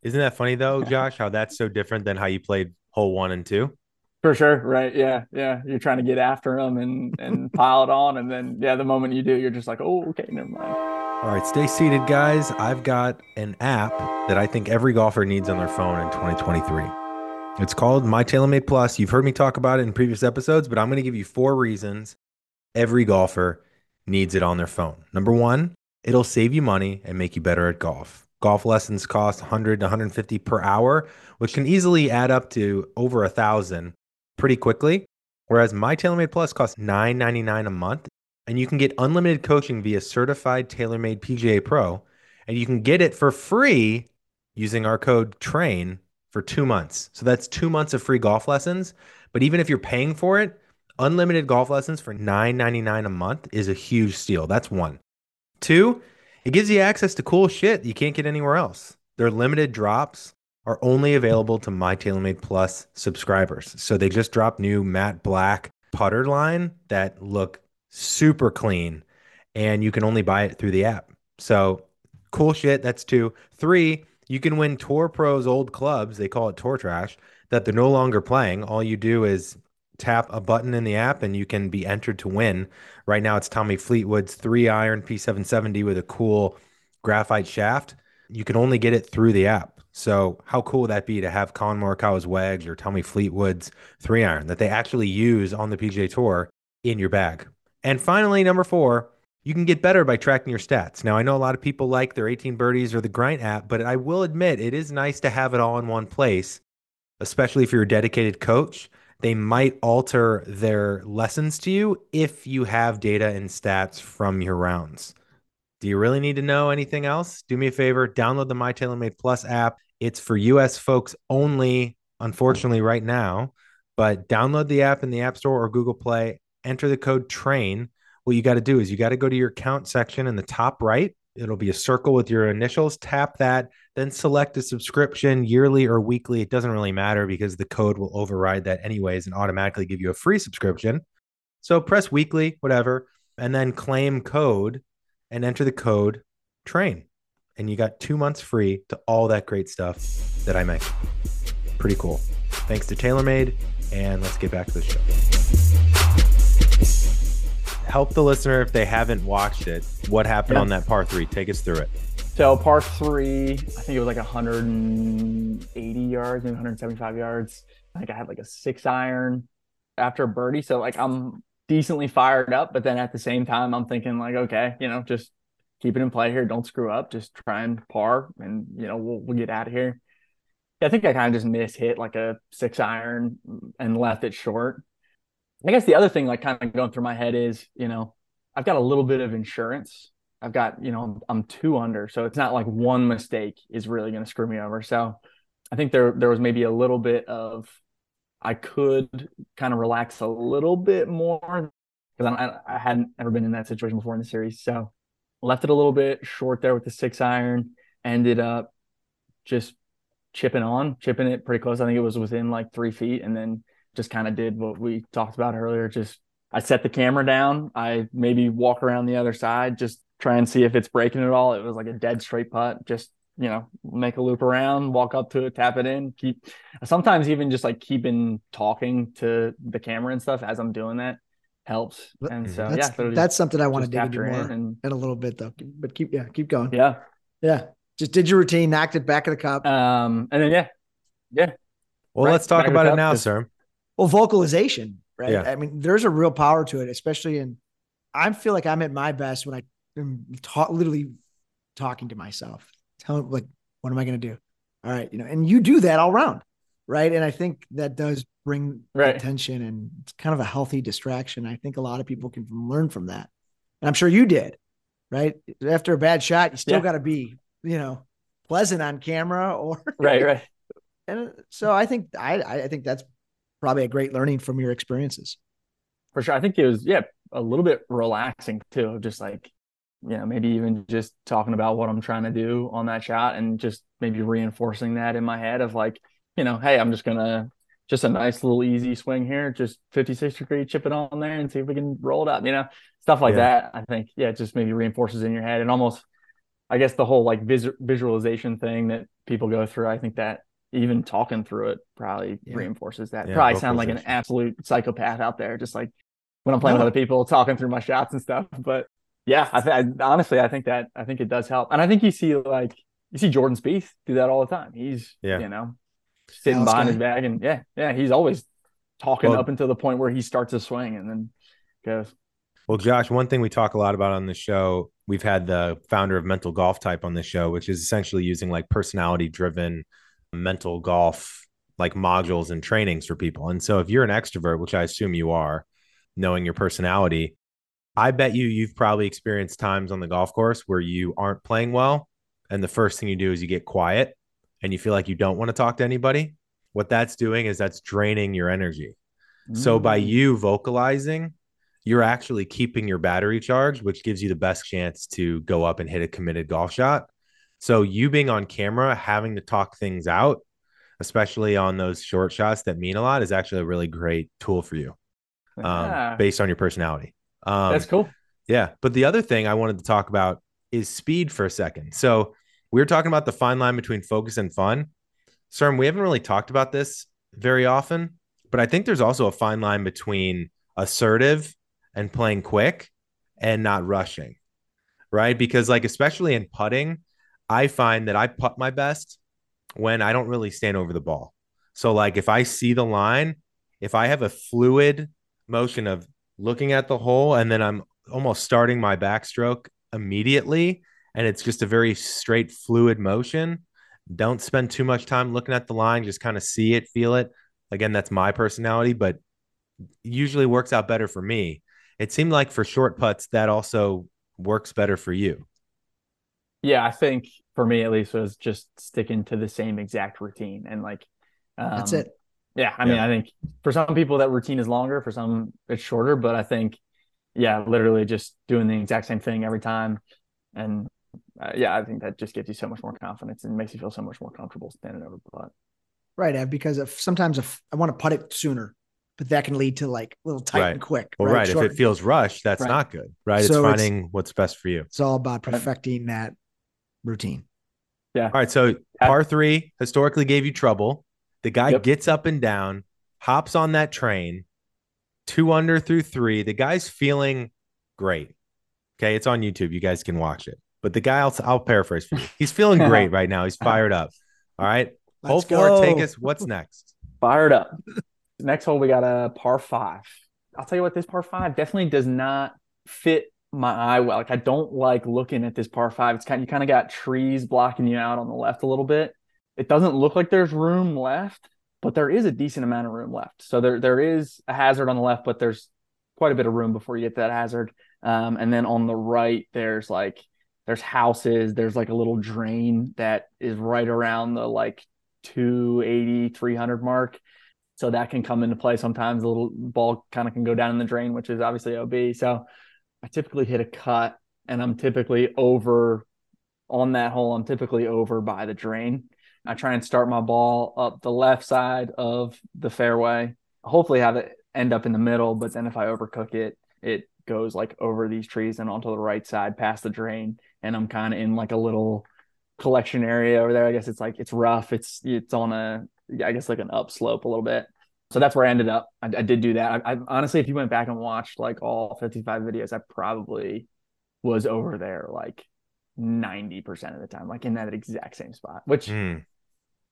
Isn't that funny though, Josh? How that's so different than how you played hole one and two? For sure. Right. Yeah. Yeah. You're trying to get after them and and pile it on, and then yeah, the moment you do, you're just like, oh, okay, never mind. All right, stay seated, guys. I've got an app that I think every golfer needs on their phone in 2023. It's called My TaylorMade Plus. You've heard me talk about it in previous episodes, but I'm going to give you four reasons every golfer needs it on their phone. Number one, it'll save you money and make you better at golf. Golf lessons cost 100 to 150 per hour, which can easily add up to over a thousand pretty quickly. Whereas My TaylorMade Plus costs $9.99 a month and you can get unlimited coaching via certified TaylorMade PGA Pro, and you can get it for free using our code TRAIN for two months. So that's two months of free golf lessons. But even if you're paying for it, unlimited golf lessons for $9.99 a month is a huge steal. That's one. Two, it gives you access to cool shit you can't get anywhere else. Their limited drops are only available to My TaylorMade Plus subscribers. So they just dropped new matte black putter line that look super clean, and you can only buy it through the app. So cool shit. That's two. Three, you can win Tour Pro's old clubs. They call it Tour Trash that they're no longer playing. All you do is tap a button in the app and you can be entered to win. Right now, it's Tommy Fleetwood's three iron P770 with a cool graphite shaft. You can only get it through the app. So, how cool would that be to have Collin Morikawa's Wags or Tommy Fleetwood's three iron that they actually use on the PGA Tour in your bag? And finally, number four, you can get better by tracking your stats. Now, I know a lot of people like their 18 birdies or the Grint app, but I will admit it is nice to have it all in one place, especially if you're a dedicated coach. They might alter their lessons to you if you have data and stats from your rounds. Do you really need to know anything else? Do me a favor, download the My TaylorMade Plus app. It's for US folks only, unfortunately, right now. But download the app in the App Store or Google Play enter the code train what you got to do is you got to go to your account section in the top right it'll be a circle with your initials tap that then select a subscription yearly or weekly it doesn't really matter because the code will override that anyways and automatically give you a free subscription so press weekly whatever and then claim code and enter the code train and you got two months free to all that great stuff that i make. pretty cool thanks to TaylorMade and let's get back to the show help the listener if they haven't watched it. What happened yeah. on that par three? Take us through it. So par three, I think it was like 180 yards, maybe 175 yards. I think I had like a six iron after a birdie. So like I'm decently fired up, but then at the same time, I'm thinking like, okay, you know, just keep it in play here. Don't screw up. Just try and par, and you know, we'll we'll get out of here. I think I kind of just miss hit like a six iron and left it short. I guess the other thing, like kind of going through my head, is you know, I've got a little bit of insurance. I've got, you know, I'm two under, so it's not like one mistake is really going to screw me over. So I think there there was maybe a little bit of I could kind of relax a little bit more because I, I hadn't ever been in that situation before in the series. So left it a little bit short there with the six iron. Ended up just chipping on, chipping it pretty close. I think it was within like three feet, and then just kind of did what we talked about earlier. Just I set the camera down. I maybe walk around the other side, just try and see if it's breaking at all. It was like a dead straight putt. Just you know, make a loop around, walk up to it, tap it in. Keep sometimes even just like keeping talking to the camera and stuff as I'm doing that helps. And so that's, yeah, so that's something I want to dig into more in, in a little bit though. But keep yeah, keep going. Yeah, yeah. Just did your routine, knocked it back of the cup. Um, and then yeah, yeah. Well, right, let's talk about it now, sir well vocalization right yeah. i mean there's a real power to it especially in i feel like i'm at my best when i am ta- literally talking to myself telling like what am i going to do all right you know and you do that all around right and i think that does bring right. attention and it's kind of a healthy distraction i think a lot of people can learn from that and i'm sure you did right after a bad shot you still yeah. got to be you know pleasant on camera or right right and so i think i i think that's probably a great learning from your experiences. For sure. I think it was, yeah, a little bit relaxing too, just like, you know, maybe even just talking about what I'm trying to do on that shot and just maybe reinforcing that in my head of like, you know, hey, I'm just to just a nice little easy swing here, just 56 degree, chip it on there and see if we can roll it up, you know, stuff like Yeah. that. I think, yeah, it just maybe reinforces in your head and almost, I guess the whole like vis- visualization thing that people go through. I think that even talking through it probably Yeah. reinforces that. Yeah, probably sound like an absolute psychopath out there, just like when I'm playing with other people, talking through my shots and stuff. But yeah, I, th- I honestly, I think that I think it does help, and I think you see like you see Jordan Spieth do that all the time. He's Yeah. you know sitting Dallas behind guy. his bag, and yeah, yeah, he's always talking Well- up until the point where he starts to swing and then goes. Well, Josh, one thing we talk a lot about on the show, we've had the founder of Mental Golf Type on the show, which is essentially using like personality driven mental golf like modules and trainings for people. And so if you're an extrovert, which I assume you are, knowing your personality, I bet you you've probably experienced times on the golf course where you aren't playing well and the first thing you do is you get quiet and you feel like you don't want to talk to anybody. What that's doing is that's draining your energy. So by Mm. you vocalizing, you're actually keeping your battery charged, which gives you the best chance to go up and hit a committed golf shot. So you being on camera, having to talk things out, especially on those short shots that mean a lot, is actually a really great tool for you, um, based on your personality. Um, that's cool. yeah. But the other thing I wanted to talk about is speed for a second. So we were talking about the fine line between focus and fun. Cerm, we haven't really talked about this very often, but I think there's also a fine line between assertive and playing quick and not rushing, right? Because, like, especially in putting, I find that I putt my best when I don't really stand over the ball. So, like, if I see the line, if I have a fluid motion of looking at the hole and then I'm almost starting my backstroke immediately, and it's just a very straight, fluid motion. Don't spend too much time looking at the line, just kind of see it, feel it. Again, that's my personality, but usually works out better for me. It seemed like for short putts, that also works better for you. Yeah, I think for me at least was just sticking to the same exact routine and like um, That's it. Yeah, I mean, Yeah. I think for some people that routine is longer, for some it's shorter, but I think yeah, literally just doing the exact same thing every time, and uh, yeah, I think that just gives you so much more confidence and makes you feel so much more comfortable standing over the putt. Right, Ev, because if sometimes if I want to putt it sooner, but that can lead to like a little tight Right. and quick. Well, right. Short- If it feels rushed, that's Right. not good, right? So it's it's- finding what's best for you. it's all about perfecting that routine. Yeah. All right. So par three historically gave you trouble. The guy Yep. gets up and down, hops on that train, two under through three. The guy's feeling great. Okay. It's on YouTube. You guys can watch it. But the guy, I'll, I'll paraphrase for you. He's feeling great right now. He's fired up. All right. Hole Let's four, take us. What's next? Fired up. Next hole, we got a par five. I'll tell you what, this par five definitely does not fit my eye well. Like I don't like looking at this par five. It's kind you kind of got trees blocking you out on the left a little bit. It doesn't look like there's room left, but there is a decent amount of room left. So there there is a hazard on the left, but there's quite a bit of room before you get that hazard. Um, and then on the right, there's like there's houses. There's like a little drain that is right around the like 280, 300 mark. So that can come into play sometimes. The little ball kind of can go down in the drain, which is obviously OB. So I typically hit a cut and I'm typically over on that hole. I'm typically over by the drain. I try and start my ball up the left side of the fairway. Hopefully have it end up in the middle, but then if I overcook it, it goes like over these trees and onto the right side past the drain. And I'm kind of in like a little collection area over there. I guess it's like it's rough. It's it's on a I guess like an upslope a little bit. So that's where I ended up. I, I did do that. I, I honestly, if you went back and watched like all 55 videos, I probably was over there like 90% of the time, like in that exact same spot, which Hmm.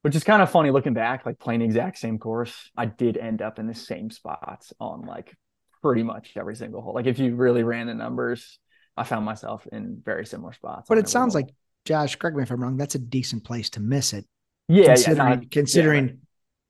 Which is kind of funny looking back, like playing the exact same course. I did end up in the same spots on like pretty much every single hole. Like if you really ran the numbers, I found myself in very similar spots. But it sounds hole. like Josh, correct me if I'm wrong. That's a decent place to miss it. yeah, yeah, considering not- considering yeah, right.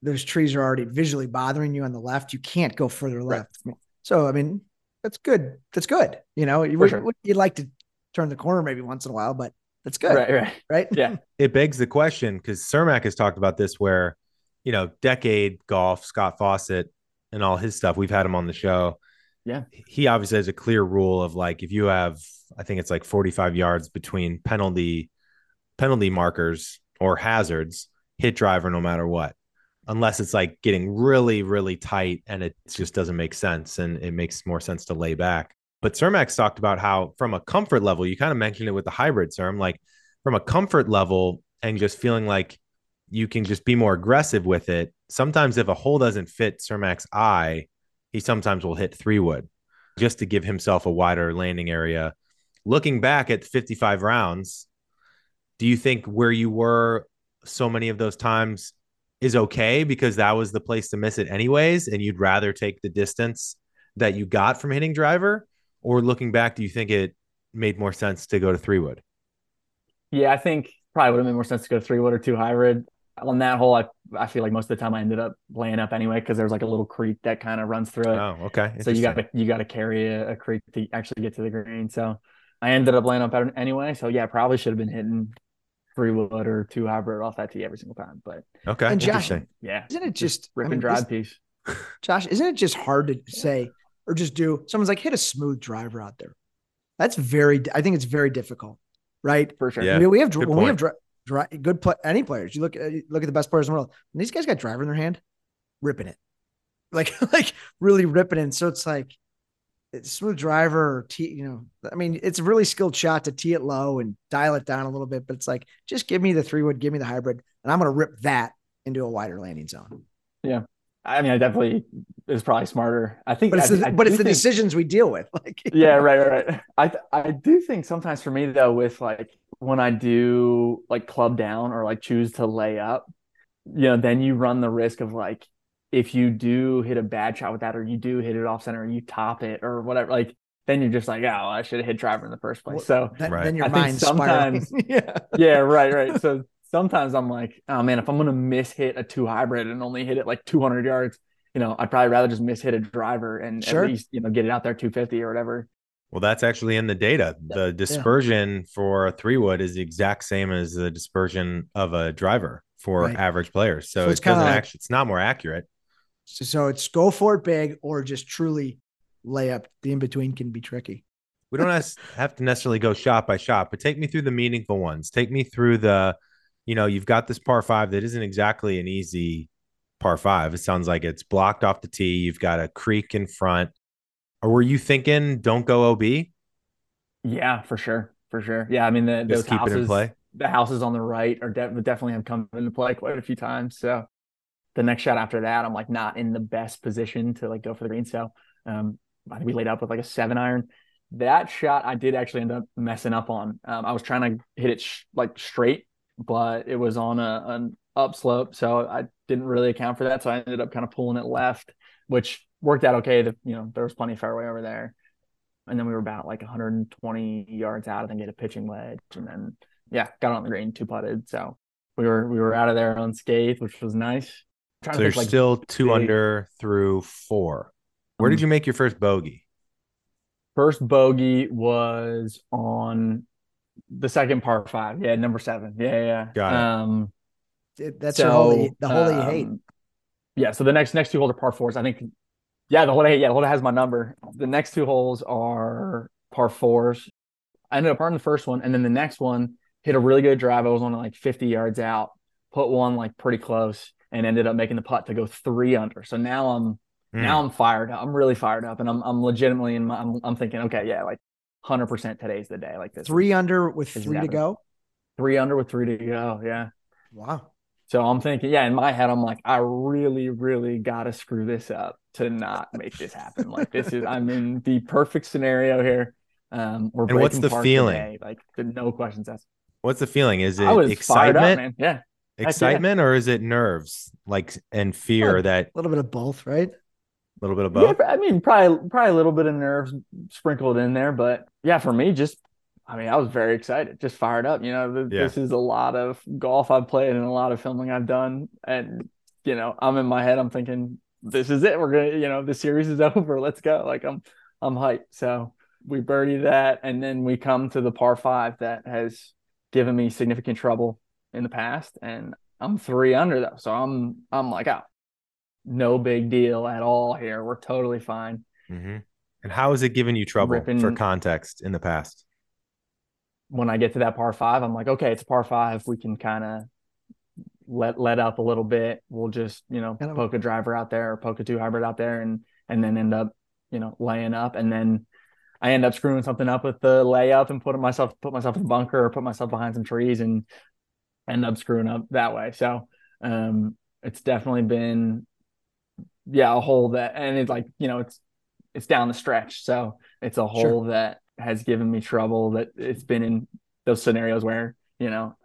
those trees are already visually bothering you on the left, you can't go further Right. left. So I mean, that's good. That's good. You know, you would, sure. you'd like to turn the corner maybe once in a while, but that's good, right, right. right? Yeah. it begs the question because Cermak has talked about this where, you know, decade golf, Scott Fawcett and all his stuff. We've had him on the show. Yeah. He obviously has a clear rule of like if you have, I think it's like 45 yards between penalty penalty markers or hazards, hit driver no matter what. unless it's like getting really, really tight and it just doesn't make sense and it makes more sense to lay back. But Cermak's talked about how, from a comfort level, you kind of mentioned it with the hybrid Cerm, like from a comfort level and just feeling like you can just be more aggressive with it. Sometimes, if a hole doesn't fit Cermak's eye, he sometimes will hit three wood just to give himself a wider landing area. Looking back at 55 rounds, do you think where you were so many of those times is okay because that was the place to miss it anyways and you'd rather take the distance that you got from hitting driver or looking back do you think it made more sense to go to three wood yeah i think probably would have made more sense to go three wood or two hybrid. On that hole i, I feel like most of the time i ended up laying up anyway because there's like a little creek that kind of runs through it. Oh okay. So you got to you got to carry a, a creek to actually get to the green. So i ended up laying up anyway. So yeah probably should have been hitting three wood or two hybrid off that tee every single time. But okay, and Josh, yeah, isn't it just, just rip I mean, and drive piece? Josh, isn't it just hard to say or just do? Someone's like hit a smooth driver out there. That's very. I think it's very difficult, right? For sure. Yeah. I mean, we have good when point. we have dri- dri- good play, any players. You look uh, at look at the best players in the world. When these guys got driver in their hand, ripping it, like like really ripping it. And so it's like smooth driver or tee, you know, I mean, it's a really skilled shot to tee it low and dial it down a little bit, but it's like, just give me the three wood, give me the hybrid, and I'm going to rip that into a wider landing zone. Yeah. I mean, I definitely is probably smarter. I think, but it's, I, the, I but it's the think, decisions we deal with. Like, yeah, right, right, right. I, I do think sometimes for me though, with like when I do like club down or like choose to lay up, you know, then you run the risk of like if you do hit a bad shot with that, or you do hit it off center, or you top it, or whatever, like then you're just like, oh, I should have hit driver in the first place. So then, right. then your I mind's sometimes, yeah, yeah, right, right. So sometimes I'm like, oh man, if I'm gonna miss hit a two hybrid and only hit it like 200 yards, you know, I'd probably rather just miss hit a driver and sure. at least you know get it out there 250 or whatever. Well, that's actually in the data. The dispersion yeah. for a three wood is the exact same as the dispersion of a driver for right. average players. So, so it doesn't like, actually, it's not more accurate. So, so it's go for it big or just truly lay up. The in between can be tricky. We don't have to necessarily go shot by shot, but take me through the meaningful ones. Take me through the, you know, you've got this par five that isn't exactly an easy par five. It sounds like it's blocked off the tee. You've got a creek in front. Or were you thinking don't go OB? Yeah, for sure. For sure. Yeah. I mean, the, Just those keep houses, it in play. the houses on the right are de- definitely have come into play quite a few times. So the next shot after that, I'm like not in the best position to like go for the green. So um, I think we laid up with like a seven iron. That shot I did actually end up messing up on. Um, I was trying to hit it sh- like straight, but it was on a, an upslope, so I didn't really account for that. So I ended up kind of pulling it left, which worked out okay. You know, there was plenty of fairway over there, and then we were about like 120 yards out, and then get a pitching wedge, and then yeah, got on the green, two putted. So we were we were out of there unscathed, which was nice. So you're like still two big. under through four. Where did um, you make your first bogey? First bogey was on the second par five. Yeah, number seven. Yeah, yeah. Got it. Um, That's so, the hole, the hole um, you hate. Yeah. So the next next two holes are par fours. I think. Yeah, the hole I hate. Yeah, the hole that has my number. The next two holes are par fours. I ended up on the first one, and then the next one hit a really good drive. I was on like 50 yards out. Put one like pretty close and ended up making the putt to go three under. So now I'm mm. now I'm fired up. I'm really fired up, and I'm I'm legitimately in my I'm, I'm thinking, okay, yeah, like hundred percent today's the day. Like this, three is, under with three to go. Three under with three to go. Yeah. Wow. So I'm thinking, yeah, in my head, I'm like, I really, really got to screw this up to not make this happen. like this is, I'm in the perfect scenario here. Um, we're and what's the feeling? Today. Like no questions asked. What's the feeling? Is it excitement? Up, yeah excitement yeah. or is it nerves like and fear well, that a little bit of both right a little bit of both yeah, i mean probably probably a little bit of nerves sprinkled in there but yeah for me just i mean i was very excited just fired up you know yeah. this is a lot of golf i've played and a lot of filming i've done and you know i'm in my head i'm thinking this is it we're gonna you know the series is over let's go like i'm i'm hyped so we birdie that and then we come to the par five that has given me significant trouble in the past, and I'm three under though, so I'm I'm like, oh, no big deal at all here. We're totally fine. Mm-hmm. And how has it given you trouble Ripping, for context in the past? When I get to that par five, I'm like, okay, it's a par five. We can kind of let let up a little bit. We'll just you know Kind of- poke a driver out there or poke a two hybrid out there, and and then end up you know laying up, and then I end up screwing something up with the layup and putting myself put myself in the bunker or put myself behind some trees and end up screwing up that way. So um, it's definitely been yeah a hole that and it's like you know it's it's down the stretch, so it's a Sure. hole that has given me trouble. That it's been in those scenarios where you know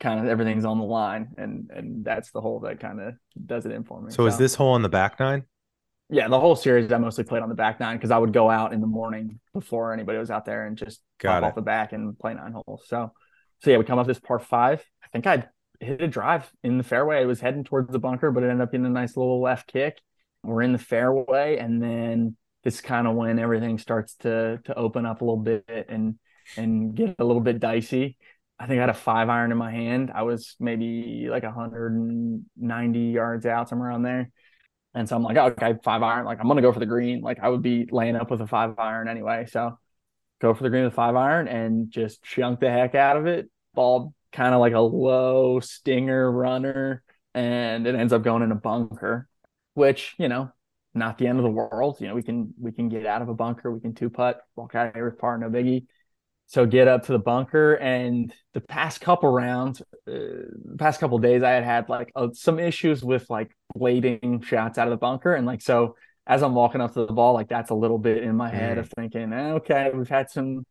kind of everything's on the line and and that's the hole that kind of does it in for me So is this hole on the back nine? yeah the whole series i mostly played on the back nine because i would go out in the morning before anybody was out there and just Got pop it. off the back and play nine holes so so yeah we come up this par five i think i hit a drive in the fairway it was heading towards the bunker but it ended up being a nice little left kick we're in the fairway and then this kind of when everything starts to to open up a little bit and and get a little bit dicey I think I had a five iron in my hand. I was maybe like 190 yards out, somewhere around there. And so I'm like, okay, five iron. Like I'm gonna go for the green. Like I would be laying up with a five iron anyway. So go for the green with five iron and just chunk the heck out of it. Ball kind of like a low stinger runner, and it ends up going in a bunker, which you know, not the end of the world. You know, we can we can get out of a bunker. We can two putt, walk out of here with par, no biggie. So get up to the bunker, and the past couple rounds, uh, the past couple days, I had had like uh, some issues with like blading shots out of the bunker, and like so as I'm walking up to the ball, like that's a little bit in my head Mm. of thinking, eh, okay, we've had some.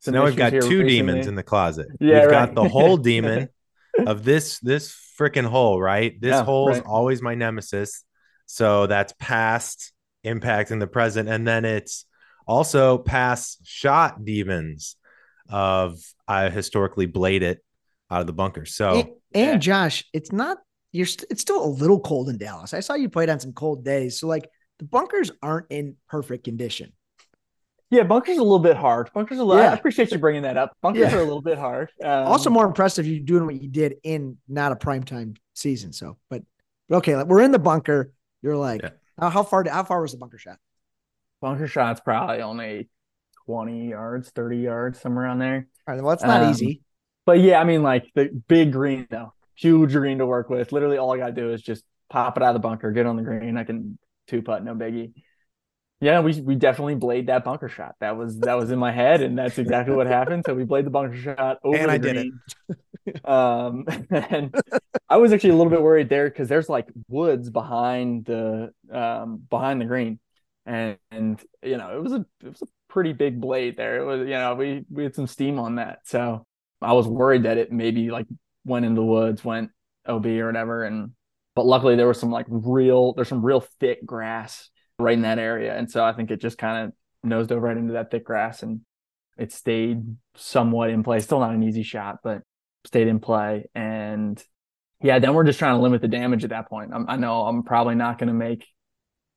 So now we've got two recently. demons in the closet. Yeah, we've right. got the whole demon of this this freaking hole, right? This Yeah, hole is right. always my nemesis. So that's past impacting the present, and then it's also past shot demons of I historically blade it out of the bunker. So and, and yeah. Josh, it's not you're st- it's still a little cold in Dallas. I saw you played on some cold days. So like the bunkers aren't in perfect condition. Yeah, bunkers a little bit hard. Bunkers a lot. Yeah. I appreciate you bringing that up. Bunkers Yeah. are a little bit hard. Um, also more impressive you doing what you did in not a primetime season. So, but, but okay, like we're in the bunker. You're like, Yeah. how, how far how far was the bunker shot? bunker shots probably only twenty yards, thirty yards, somewhere around there. All right, well, it's not Um, easy. But yeah, I mean, like the big green though, huge green to work with. Literally, all I got to do is just pop it out of the bunker, get on the green. I can two putt, no biggie. Yeah, we we definitely blade that bunker shot. That was that was in my head, and that's exactly what happened. So we played the bunker shot over And I did it. Um, and I was actually a little bit worried there because there's like woods behind the um behind the green, and, and you know it was a it was a pretty big blade there. It was you know we we had some steam on that, so I was worried that it maybe like went in the woods, went OB or whatever, and but luckily there was some like real there's some real thick grass right in that area, and so I think it just kind of nosed over right into that thick grass and it stayed somewhat in play. Still not an easy shot, but stayed in play. And yeah, then we're just trying to limit the damage at that point. I'm, I know I'm probably not going to make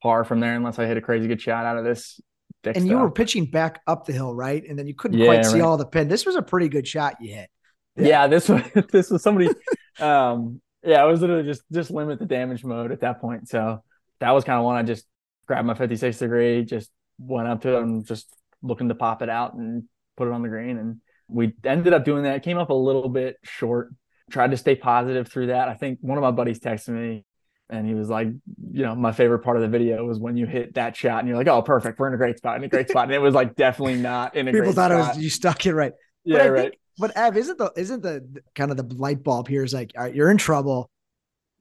par from there unless I hit a crazy good shot out of this. thick And you were pitching back up the hill, right? And then you couldn't Yeah, quite see right. all the pin. This was a pretty good shot you hit. yeah. this was this was somebody um yeah, I was literally just just limit the damage mode at that point. So that was kind of one I just grabbed my 56 degree, just went up to it and just looking to pop it out and put it on the green. And we ended up doing that. It came up a little bit short. Tried to stay positive through that. I think one of my buddies texted me and he was like, you know, my favorite part of the video was when you hit that shot and you're like, oh, perfect. We're in a great spot, in a great spot. And it was like definitely not in a great spot. People thought it was you stuck it right. yeah, but I right. think, but Ev, isn't the isn't the kind of the light bulb here is like, all right, you're in trouble.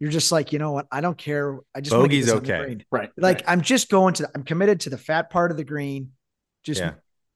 You're just like, you know what? I don't care. I just Bogey's this on the okay. right. Like right. I'm just going to. I'm committed to the fat part of the green. Just Yeah.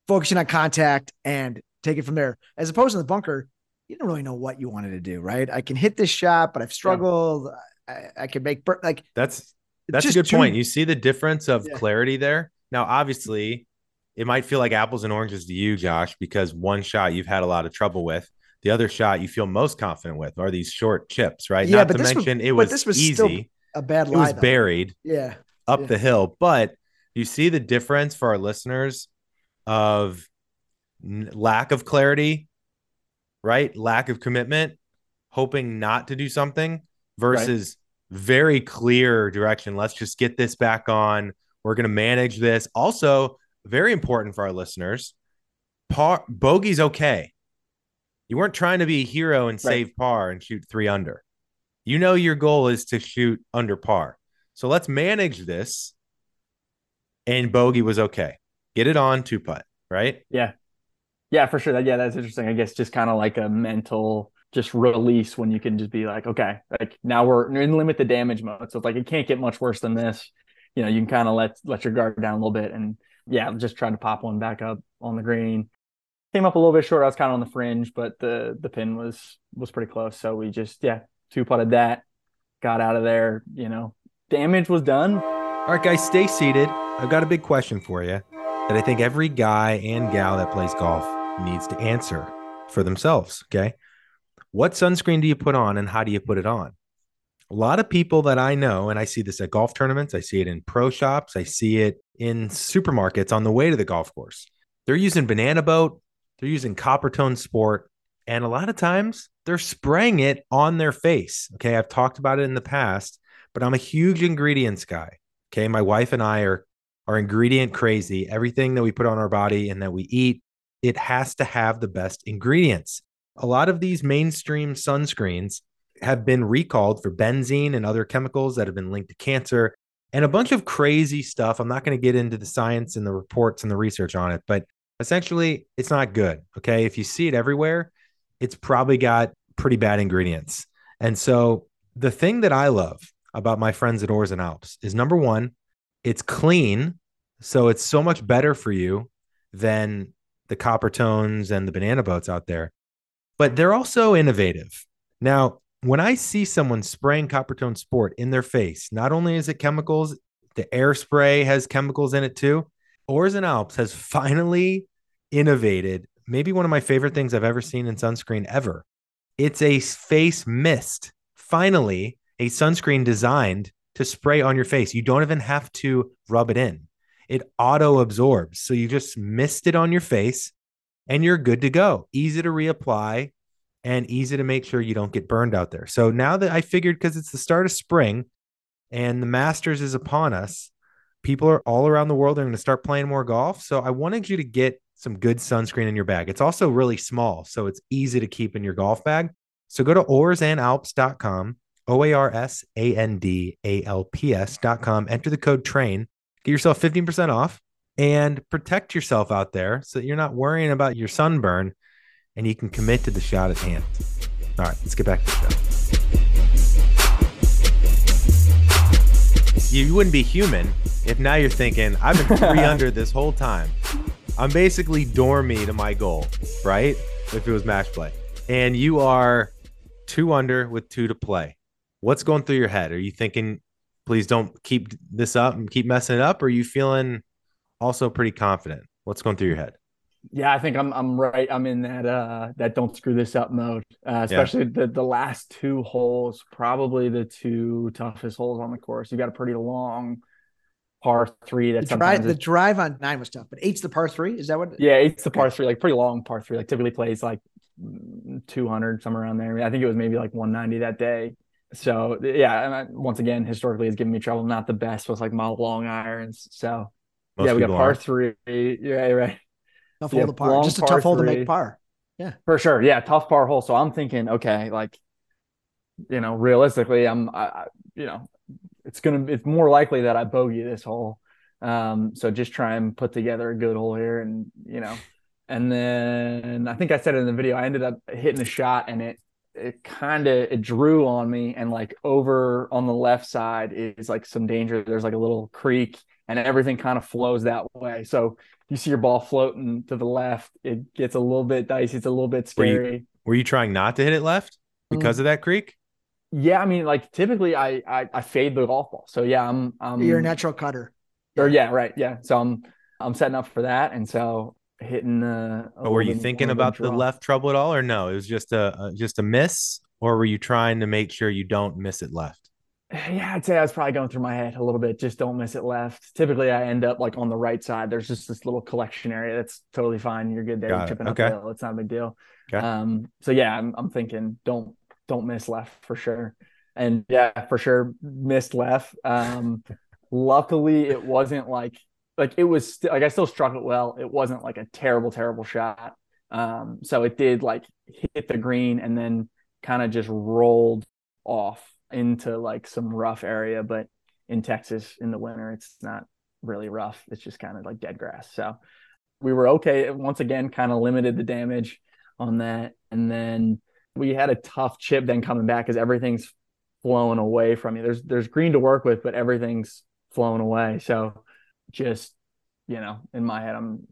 focusing on contact and take it from there. As opposed to the bunker, you don't really know what you wanted to do, right? I can hit this shot, but I've struggled. I, I can make bir- like that's it's That's a good too- point. You see the difference of Yeah. clarity there. Now, obviously, it might feel like apples and oranges to you, Josh, because one shot you've had a lot of trouble with. The other shot you feel most confident with are these short chips, right? Yeah, Not but to this was- mention it but was, this was easy. still a bad it lie. was though. buried Yeah. up Yeah. the hill. But you see the difference for our listeners of lack of clarity, right? Lack of commitment, hoping not to do something versus very clear direction. Let's just get this back on. We're going to manage this. Also, very important for our listeners, par bogey's okay. You weren't trying to be a hero and save par and shoot three under. You know your goal is to shoot under par. So let's manage this. And bogey was okay. Get it on two putt, right? Yeah. Yeah, for sure. Yeah, that's interesting. I guess just kind of like a mental just release when you can just be like, okay, like now we're in limit the damage mode. So it's like it can't get much worse than this. You know, you can kind of let let your guard down a little bit and yeah, just trying to pop one back up on the green. Came up a little bit short. I was kind of on the fringe, but the the pin was was pretty close. So we just yeah, two putted that, got out of there. You know, damage was done. All right, guys, stay seated. I've got a big question for you that I think every guy and gal that plays golf needs to answer for themselves. Okay. What sunscreen do you put on and how do you put it on? A lot of people that I know, and I see this at golf tournaments, I see it in pro shops, I see it in supermarkets on the way to the golf course. They're using banana boat, they're using Coppertone Sport, and a lot of times they're spraying it on their face. Okay. I've talked about it in the past, but I'm a huge ingredients guy. Okay. My wife and I are are ingredient crazy. Everything that we put on our body and that we eat, it has to have the best ingredients. A lot of these mainstream sunscreens have been recalled for benzene and other chemicals that have been linked to cancer and a bunch of crazy stuff. I'm not going to get into the science and the reports and the research on it, but essentially, it's not good. Okay. If you see it everywhere, it's probably got pretty bad ingredients. And so, the thing that I love about my friends at Oars and Alps is number one, it's clean. So, it's so much better for you than the Coppertones and the banana boats out there. But they're also innovative. Now, when I see someone spraying Coppertone Sport in their face, not only is it chemicals, the air spray has chemicals in it too. Oars and Alps has finally innovated maybe one of my favorite things I've ever seen in sunscreen ever. It's a face mist. Finally, a sunscreen designed to spray on your face. You don't even have to rub it in. It auto absorbs. So you just mist it on your face and you're good to go. Easy to reapply and easy to make sure you don't get burned out there. So now that I figured because it's the start of spring and the Masters is upon us, people are all around the world are going to start playing more golf. So I wanted you to get some good sunscreen in your bag. It's also really small, so it's easy to keep in your golf bag. So go to oarsandalps.com, O A R S A N D A L P S.com, enter the code TRAIN, get yourself 15% off and protect yourself out there so that you're not worrying about your sunburn and you can commit to the shot at hand. All right, let's get back to the show. You wouldn't be human if now you're thinking, I've been three under this whole time. I'm basically dormy to my goal, right? If it was match play. And you are two under with two to play. What's going through your head? Are you thinking, please don't keep this up and keep messing it up? Or are you feeling also pretty confident? What's going through your head? Yeah, I think I'm I'm right. I'm in that uh that don't screw this up mode. Uh, especially yeah. the the last two holes, probably the two toughest holes on the course. You got a pretty long par three. That's the drive, the drive on nine was tough, but eight's the par three. Is that what? Yeah, eight's the par three, like pretty long par three. Like typically plays like 200 somewhere around there. I think it was maybe like 190 that day. So yeah, once again, historically, it's given me trouble. Not the best with like my long irons. So Most yeah, we got par are. three. Yeah, right. Tough yeah, hole to par. Just a tough hole to make par. Yeah, for sure. Yeah, tough par hole. So I'm thinking, okay, like you know, realistically, I'm, I, you know, it's gonna it's more likely that I bogey this hole. Um, so just try and put together a good hole here, and you know, and then I think I said it in the video. I ended up hitting a shot, and it it kind of it drew on me, and like over on the left side is like some danger. There's like a little creek, and everything kind of flows that way. So you see your ball floating to the left, it gets a little bit dicey. It's a little bit scary. Were you, were you trying not to hit it left because mm. of that creek? Yeah, I mean, like typically I, I I fade the golf ball. So yeah, I'm I'm you're a natural cutter. Or yeah, right. Yeah. So I'm I'm setting up for that. And so hitting uh But were you thinking about the left trouble at all or no? It was just a, a just a miss, or were you trying to make sure you don't miss it left? Yeah, I'd say I was probably going through my head a little bit. Just don't miss it left. Typically, I end up like on the right side. There's just this little collection area that's totally fine. You're good there. You're chipping okay. uphill. It's not a big deal. Okay. Um. So yeah, I'm I'm thinking don't don't miss left for sure and yeah, for sure missed left. Um, luckily, it wasn't like like it was st- like I still struck it well. It wasn't like a terrible, terrible shot. Um, so it did like hit the green and then kind of just rolled off into like some rough area, but in Texas in the winter, it's not really rough. It's just kind of like dead grass. So we were okay. Once again, kind of limited the damage on that. And then we had a tough chip then coming back because everything's flowing away from you. There's there's green to work with, but everything's flowing away. So just, you know, in my head, I'm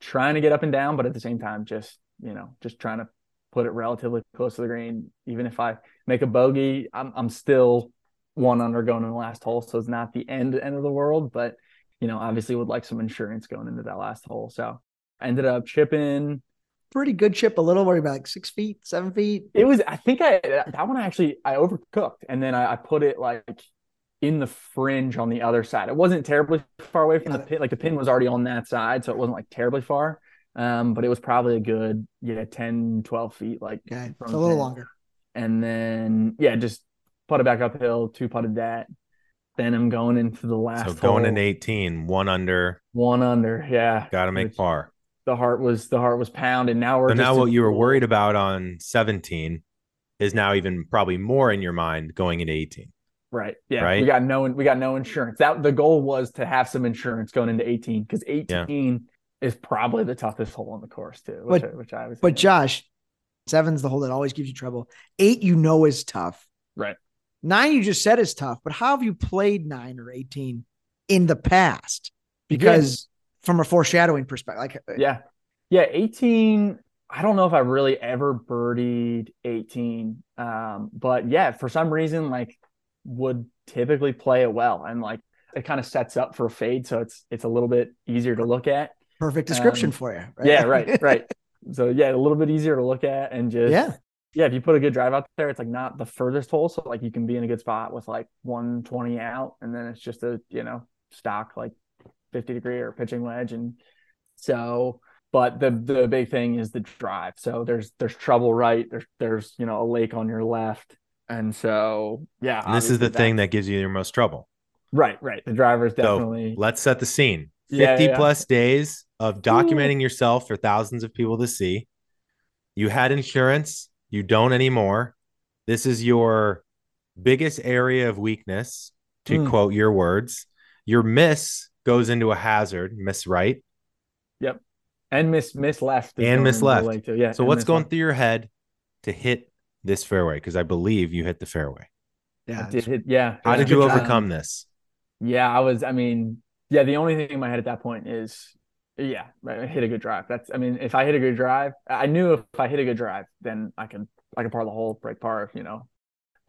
trying to get up and down, but at the same time, just, you know, just trying to put it relatively close to the green. Even if I make a bogey, I'm I'm still one under going in the last hole. So it's not the end end of the world, but you know, obviously would like some insurance going into that last hole. So ended up chipping pretty good chip, a little worried about like six feet, seven feet. It was, I think I that one I actually I overcooked and then I, I put it like in the fringe on the other side. It wasn't terribly far away from the pin. Like the pin was already on that side, so it wasn't like terribly far. Um, but it was probably a good, yeah, 10, 12 feet, like okay. a little longer. And then yeah, just put it back uphill, two putted that. Then I'm going into the last. So going in 18, one under. One under, yeah. Got to make par. The heart was the heart was pounding. Now we're so now what you were worried about on 17 is now even probably more in your mind going into 18. Right. Yeah. Right? We got no we got no insurance. That the goal was to have some insurance going into 18 because 18 yeah. is probably the toughest hole on the course too. Which, but, I, which I was. But thinking. Josh, seven's the hole that always gives you trouble. Eight, you know, is tough. Right. Nine, you just said is tough. But how have you played nine or 18 in the past? Because yeah. From a foreshadowing perspective, like uh, yeah, yeah, 18. I don't know if I really ever birdied 18. Um, but yeah, for some reason, like would typically play it well and like it kind of sets up for a fade so it's it's a little bit easier to look at perfect description um, for you right? yeah right right so yeah a little bit easier to look at and just yeah yeah if you put a good drive out there it's like not the furthest hole so like you can be in a good spot with like 120 out and then it's just a you know stock like 50 degree or pitching wedge and so but the the big thing is the drive so there's there's trouble right there's there's you know a lake on your left and so, yeah. And this is the thing that gives you your most trouble. Right, right. The driver's definitely. So let's set the scene. 50 yeah, yeah. plus days of documenting Ooh. yourself for thousands of people to see. You had insurance, you don't anymore. This is your biggest area of weakness, to mm. quote your words. Your miss goes into a hazard, miss right. Yep. And miss miss left. And miss left. Yeah. So what's going left. through your head to hit this fairway? Because I believe you hit the fairway. Yeah. Did hit, yeah. How did you overcome this? Yeah, I was, I mean, yeah, the only thing in my head at that point is, yeah, right, I hit a good drive. That's, I mean, if I hit a good drive, I knew if I hit a good drive, then I can, I can par the hole, break par, you know,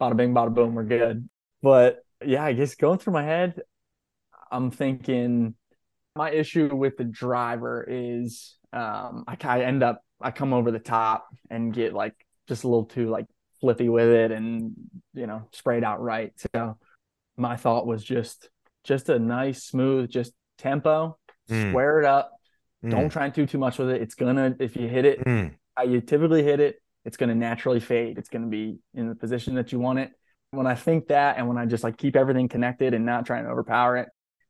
bada bing, bada boom, we're good. But yeah, I guess going through my head, I'm thinking my issue with the driver is um, I, I end up, I come over the top and get like just a little too like flippy with it and you know sprayed out right. So my thought was just just a nice smooth just tempo, mm. square it up. Mm. Don't try and do too much with it. It's gonna if you hit it mm. how you typically hit it, it's gonna naturally fade. It's gonna be in the position that you want it. When I think that and when I just like keep everything connected and not trying to overpower it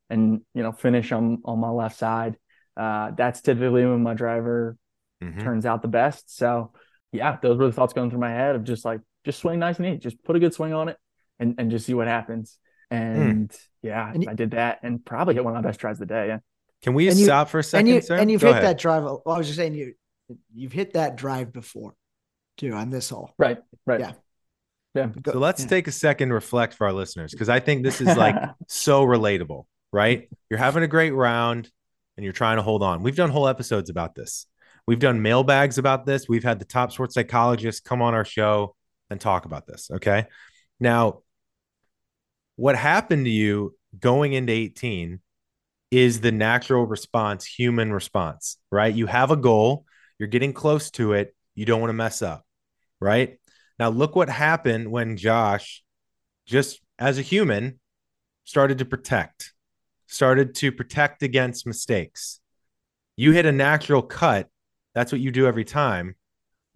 and you know finish on on my left side, uh, that's typically when my driver mm-hmm. turns out the best. So yeah, those were the thoughts going through my head of just like just swing nice and neat, just put a good swing on it and and just see what happens. Hmm. And mm. yeah, and you, I did that and probably hit one of my best tries of the day. Yeah. Can we stop for a second, and you, sir? And you've Go hit ahead. that drive. Well, I was just saying you you've hit that drive before too on this hole. Right. Right. Yeah. Yeah. So let's yeah. take a second reflect for our listeners because I think this is like so relatable, right? You're having a great round and you're trying to hold on. We've done whole episodes about this. We've done mailbags about this. We've had the top sports psychologists come on our show and talk about this. Okay. Now, what happened to you going into 18 is the natural response, human response, right? You have a goal, you're getting close to it, you don't want to mess up, right? Now, look what happened when Josh, just as a human, started to protect, started to protect against mistakes. You hit a natural cut that's what you do every time,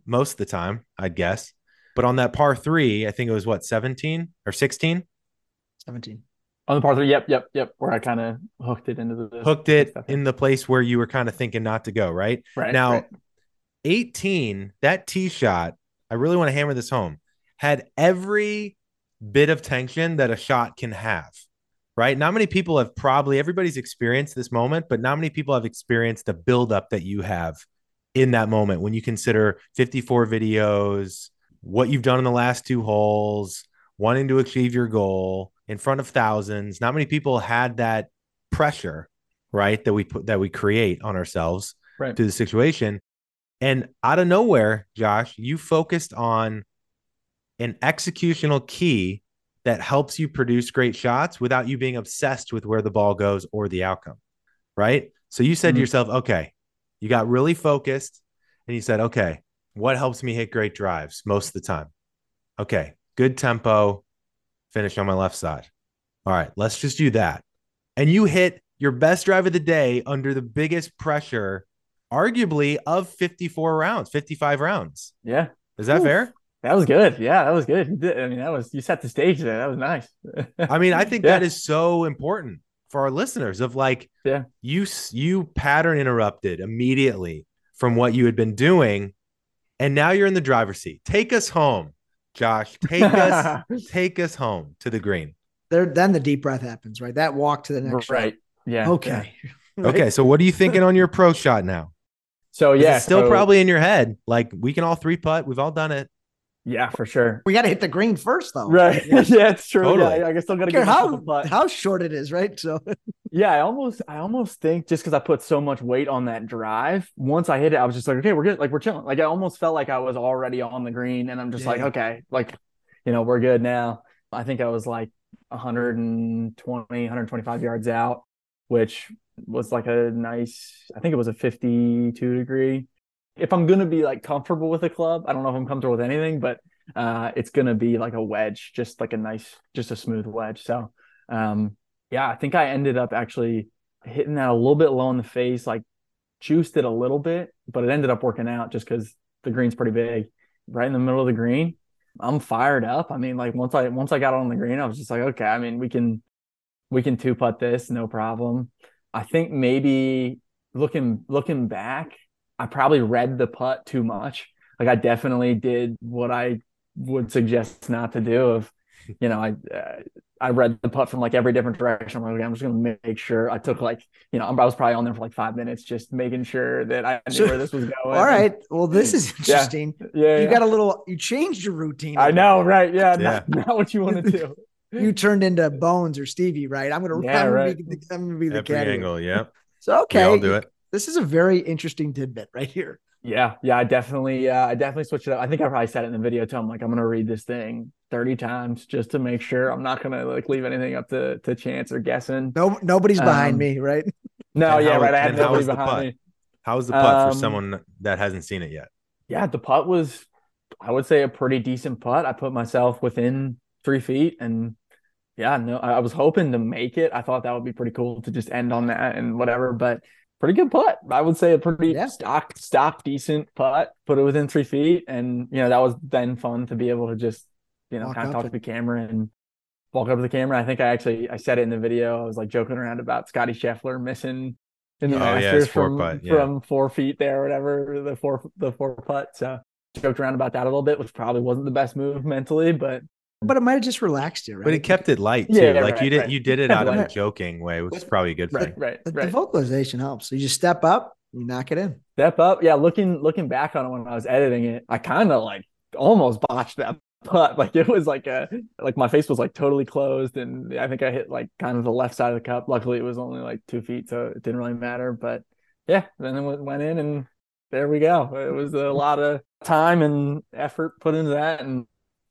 most of the time, I'd guess. But on that par three, I think it was what, 17 or 16? 17. On the par three, yep, yep, yep. Where I kind of hooked it into the hooked it in the place where you were kind of thinking not to go, right? Right. Now, right. 18, that tee shot, I really want to hammer this home, had every bit of tension that a shot can have, right? Not many people have probably, everybody's experienced this moment, but not many people have experienced the buildup that you have in that moment when you consider 54 videos, what you've done in the last two holes, wanting to achieve your goal in front of thousands. Not many people had that pressure, right? That we put that we create on ourselves Right. through the situation. And out of nowhere, Josh, you focused on an executional key that helps you produce great shots without you being obsessed with where the ball goes or the outcome. Right. So you said to Mhm. yourself, okay, you got really focused and you said, okay, what helps me hit great drives most of the time? Okay, good tempo, finish on my left side. All right, let's just do that. And you hit your best drive of the day under the biggest pressure, arguably, of 54 rounds, 55 rounds. Yeah. Is that Oof. fair? That was good. Yeah, that was good. I mean, that was you set the stage there. That was nice. I mean, I think Yeah. that is so important for our listeners of like, Yeah. you you pattern interrupted immediately from what you had been doing, and now you're in the driver's seat. Take us home, Josh. Take us take us home to the green. There, then the deep breath happens, right? That walk to the next shot. right. Yeah. Okay. Right? Okay, so what are you thinking on your approach shot now? So yeah, it's still so- probably in your head. Like we can all three putt. We've all done it. Yeah for sure. We got to hit the green first, though. Right. Yeah, it's true. Totally. Yeah, I still gotta I don't care give how how short it is, right? So Yeah, I almost I almost think just because I put so much weight on that drive, once I hit it, I was just like, okay, we're good. Like we're chilling. Like I almost felt like I was already on the green, and I'm just like, okay, like you know, we're good now. I think I was like 120, 125 yards out, which was like a nice. I think it was a 52 degree. If I'm gonna be like comfortable with a club, I don't know if I'm comfortable with anything, but uh, it's gonna be like a wedge, just like a nice, just a smooth wedge. So, um, yeah, I think I ended up actually hitting that a little bit low in the face, like juiced it a little bit, but it ended up working out just because the green's pretty big, right in the middle of the green. I'm fired up. I mean, like once I once I got on the green, I was just like, okay, I mean, we can we can two putt this, no problem. I think maybe looking looking back, I probably read the putt too much. Like I definitely did what I would suggest not to do. Of you know, I uh, I read the putt from like every different direction. I'm like, okay, I'm just gonna make sure. I took like you know, I was probably on there for like five minutes, just making sure that I knew Sure. where this was going. all right. Well, this is interesting. yeah, You yeah. got a little. You changed your routine. I know, right? Yeah, Yeah. Not, not what you want to do. You turned into Bones or Stevie, right? I'm gonna. Yeah, I'm, gonna right. be, the- I'm gonna be the Every caddy. angle. Yeah. So okay, We all do it. This is a very interesting tidbit right here. Yeah, yeah, I definitely, uh, I definitely switched it up. I think I probably said it in the video too. I'm like, I'm gonna read this thing 30 times just to make sure I'm not gonna like leave anything up to to chance or guessing. No, nobody's behind Um, me, right? No, And yeah, how- right. I had nobody behind putt? me. How's the putt for Um, someone that hasn't seen it yet? Yeah, the putt was, I would say, a pretty decent putt. I put myself within three feet, and yeah, no, I I was hoping to make it. I thought that would be pretty cool to just end on that and whatever, but pretty good putt. I would say a pretty Yeah. stock, stock, decent putt. Put it within three feet, and you know that was then fun to be able to just, you know, Walk kind of up talk to the camera and walk up to the camera. I think I actually I said it in the video. I was like joking around about Scottie Scheffler missing in the Oh, Masters his four from putt, yeah. from four feet there, or whatever the four the four putt. So joked around about that a little bit, which probably wasn't the best move mentally, but But it might have just relaxed you, right? But it kept it light too. Yeah, like right, you did right. you did it out of a joking way, which is probably good for right, you. right, the, right. the vocalization helps. So you just step up, you knock it in. Step up. Yeah, looking looking back on it when I was editing it, I kind of like almost botched that putt. Like it was like a like my face was like totally closed, and I think I hit like kind of the left side of the cup. Luckily, it was only like two feet, so it didn't really matter. But yeah, then it went- went in, and there we go. It was a lot of time and effort put into that, and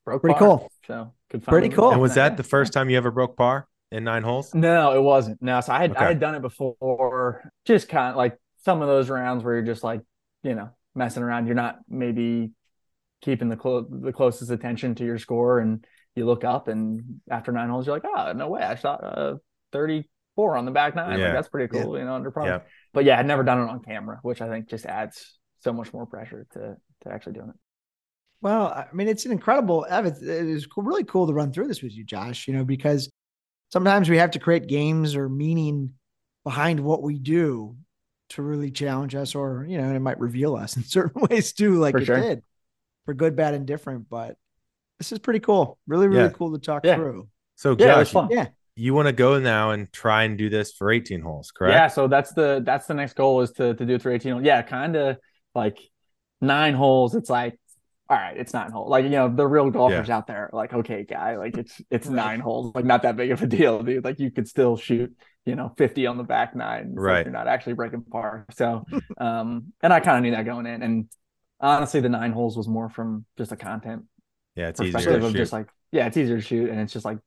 broke Pretty par. cool. So good. Pretty cool. And was that the first time you ever broke par in nine holes? No, it wasn't. No, so I had Okay. I had done it before, just kind of like some of those rounds where you're just like, you know, messing around. You're not maybe keeping the clo- the closest attention to your score, and you look up, and after nine holes, you're like, oh, no way, I shot uh, 34 on the back nine. Yeah. Like that's pretty cool, you know, under par. Yeah. But yeah, I'd never done it on camera, which I think just adds so much more pressure to to actually doing it. Well, I mean, it's an incredible. It is cool, really cool to run through this with you, Josh. You know, because sometimes we have to create games or meaning behind what we do to really challenge us, or you know, it might reveal us in certain ways too, like For it sure. did, for good, bad, and different. But This is pretty cool. Really, really Yeah. cool to talk Yeah. through. So Yeah, Josh, fun. Yeah. you want to go now and try and do this for 18 holes, correct? Yeah, so that's the that's the next goal is to to do it through 18 holes. Yeah, kind of like nine holes. It's like, all right, it's nine holes. Like, you know, the real golfers out there, like, okay, guy, like it's it's Right. nine holes, like not that big of a deal, dude. Like you could still shoot, you know, 50 on the back nine. Like Right. you're not actually breaking par. So um, and I kind of knew that going in. And honestly, the nine holes was more from just a content Yeah, it's easier to of shoot. just like, yeah, it's easier to shoot and it's just like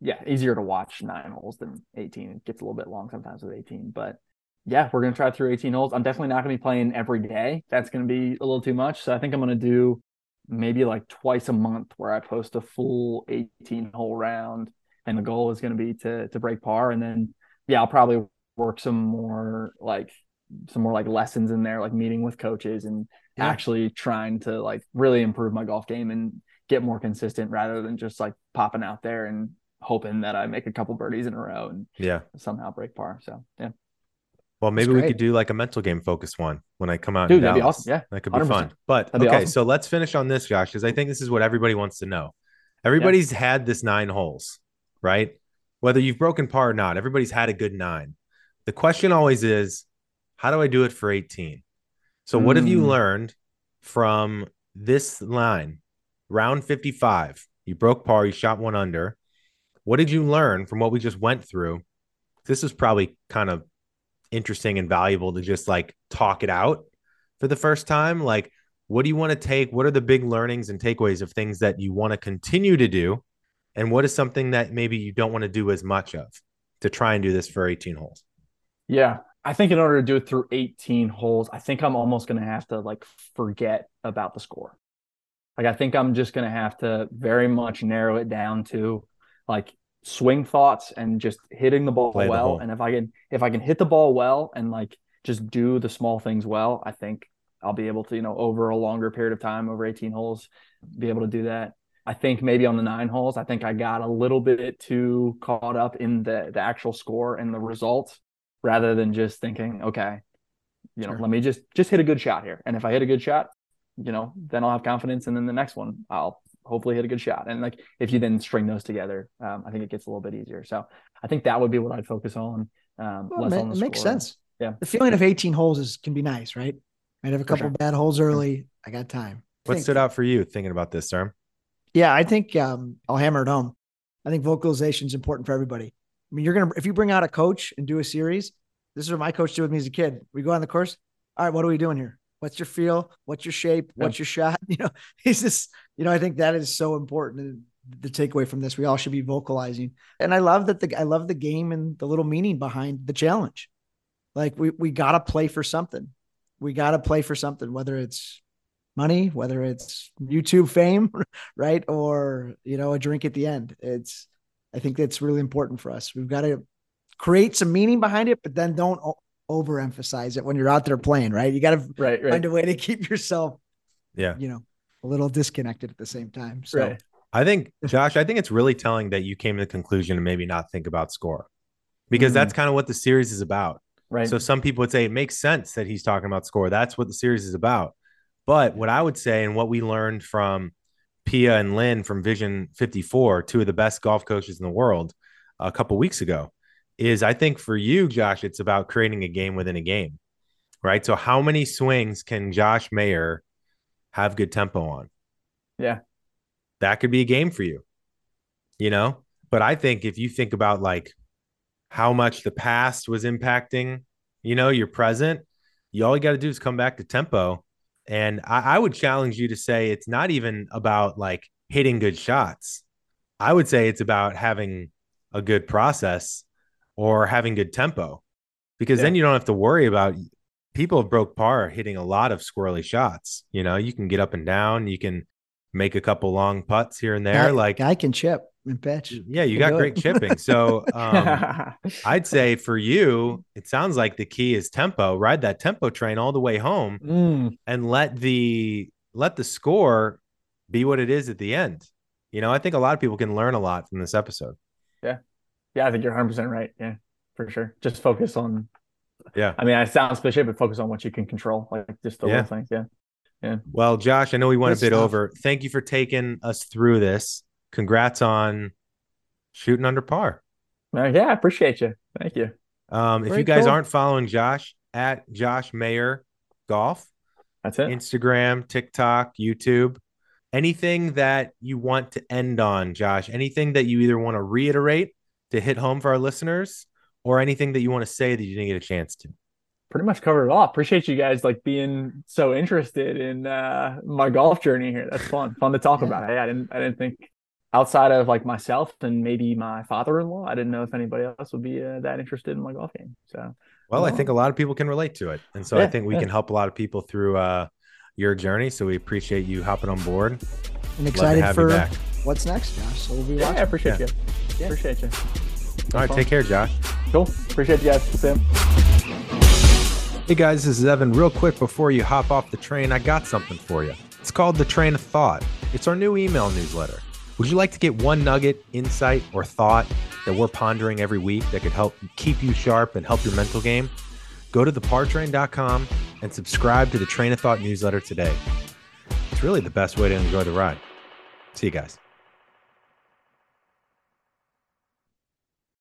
yeah, easier to watch nine holes than 18. It gets a little bit long sometimes with 18, but yeah, we're gonna try through 18 holes. I'm definitely not gonna be playing every day. That's gonna be a little too much. So I think I'm gonna do maybe like twice a month where I post a full 18 hole round, and the goal is gonna be to to break par. And then yeah, I'll probably work some more like some more like lessons in there, like meeting with coaches and Yeah. actually trying to like really improve my golf game and get more consistent rather than just like popping out there and hoping that I make a couple birdies in a row and yeah. somehow break par. So yeah, Well, maybe we could do like a mental game focused one when I come out. dude, that'd be awesome. Yeah, That could be 100%. fun. But That'd okay, awesome. so let's finish on this, Josh, because I think this is what everybody wants to know. Everybody's had this nine holes, right? Whether you've broken par or not, everybody's had a good nine. The question always is, how do I do it for 18? So, what have you Mm. learned from this line? Round 55, you broke par, you shot one under. What did you learn from what we just went through? This is probably kind of interesting and valuable to just like talk it out for the first time. Like, what do you want to take? What are the big learnings and takeaways of things that you want to continue to do? And what is something that maybe you don't want to do as much of to try and do this for 18 holes? yeah. I think in order to do it through 18 holes, I think I'm almost gonna have to like forget about the score. Like I think I'm just gonna have to very much narrow it down to like swing thoughts and just hitting the ball Play well. hole. and if I can if I can hit the ball well and like just do the small things well, I think I'll be able to, you know, over a longer period of time, over 18 holes, be able to do that. I think maybe on the nine holes, I think I got a little bit too caught up in the the actual score and the results rather than just thinking, okay, you know, Sure. let me just just hit a good shot here. And if I hit a good shot, you know, then I'll have confidence. And then the next one, I'll hopefully hit a good shot. And like if you then string those together, um, I think it gets a little bit easier. So I think that would be what I'd focus on. Um, Well, less ma- on the it makes score. sense. Yeah. The feeling of 18 holes is can be nice, right? Might have a couple sure. bad holes early. I got time. What Think- stood out for you thinking about this, Sam? Yeah, I think um, I'll hammer it home. I think vocalization is important for everybody. I mean, you're gonna if you bring out a coach and do a series. This is what my coach did with me as a kid. We go on the course. All right, what are we doing here? What's your feel? What's your shape? What's your shot? You know, he's just. You know, I think that is so important. The takeaway from this, we all should be vocalizing. And I love that the I love the game and the little meaning behind the challenge. Like we we gotta play for something. We gotta play for something, whether it's money, whether it's YouTube fame, right? Or, you know, a drink at the end. It's, I think that's really important for us. We've got to create some meaning behind it, but then don't overemphasize it when you're out there playing, right? You got to Right, right. find a way to keep yourself, Yeah. you know, a little disconnected at the same time. So, Right. I think, Josh, I think it's really telling that you came to the conclusion to maybe not think about score because Mhm. that's kind of what the series is about. Right. So some people would say it makes sense that he's talking about score. That's what the series is about. But what I would say, and what we learned from Pia and Lynn from Vision 54, two of the best golf coaches in the world, a couple weeks ago, is I think for you, Josh, it's about creating a game within a game, right? So how many swings can Josh Mayer have good tempo on? Yeah. That could be a game for you, you know? But I think if you think about like how much the past was impacting, you know, your present, you all you got to do is come back to tempo. And I, I would challenge you to say it's not even about like hitting good shots. I would say it's about having a good process or having good tempo because then you don't have to worry about people have broke par hitting a lot of squirrely shots. You know, you can get up and down, you can make a couple long putts here and there. guy, like, I can chip and pitch. yeah, you got great chipping. So, um, I'd say for you, it sounds like the key is tempo. Ride that tempo train all the way home Mm, and let the let the score be what it is at the end. You know, I think a lot of people can learn a lot from this episode. yeah, I think you're 100 percent right. Yeah, for sure. Just focus on. Yeah. I mean, it sounds cliche, but focus on what you can control, like just the Yeah. little things. Yeah. Yeah. Well, Josh, I know we went Good a bit stuff. over. Thank you for taking us through this. Congrats on shooting under par. Uh, yeah, I appreciate you. Thank you. Um, if you guys cool. aren't following Josh at Josh Mayer Golf, That's it. Instagram, TikTok, YouTube, anything that you want to end on, Josh, anything that you either want to reiterate to hit home for our listeners or anything that you want to say that you didn't get a chance to. Pretty much covered it all. Appreciate you guys like being so interested in uh my golf journey here. That's fun. Fun to talk Yeah. about. Hey, I didn't I didn't think outside of like myself and maybe my father-in-law, I didn't know if anybody else would be uh, that interested in my golf game. So Well, I think a lot of people can relate to it. And so I think we yeah. can help a lot of people through uh, your journey. So we appreciate you hopping on board. And Love to excited have you for back. what's next, Josh. So we'll be yeah, I appreciate Yeah. you. Yeah. Appreciate you. All right, fun. take care, Josh. Cool. Appreciate you guys. Sam. Hey guys, this is Evan. Real quick before you hop off the train, I got something for you. It's called The Train of Thought. It's our new email newsletter. Would you like to get one nugget, insight, or thought that we're pondering every week that could help keep you sharp and help your mental game? Go to thepartrain.com and subscribe to the Train of Thought newsletter today. It's really the best way to enjoy the ride. See you guys.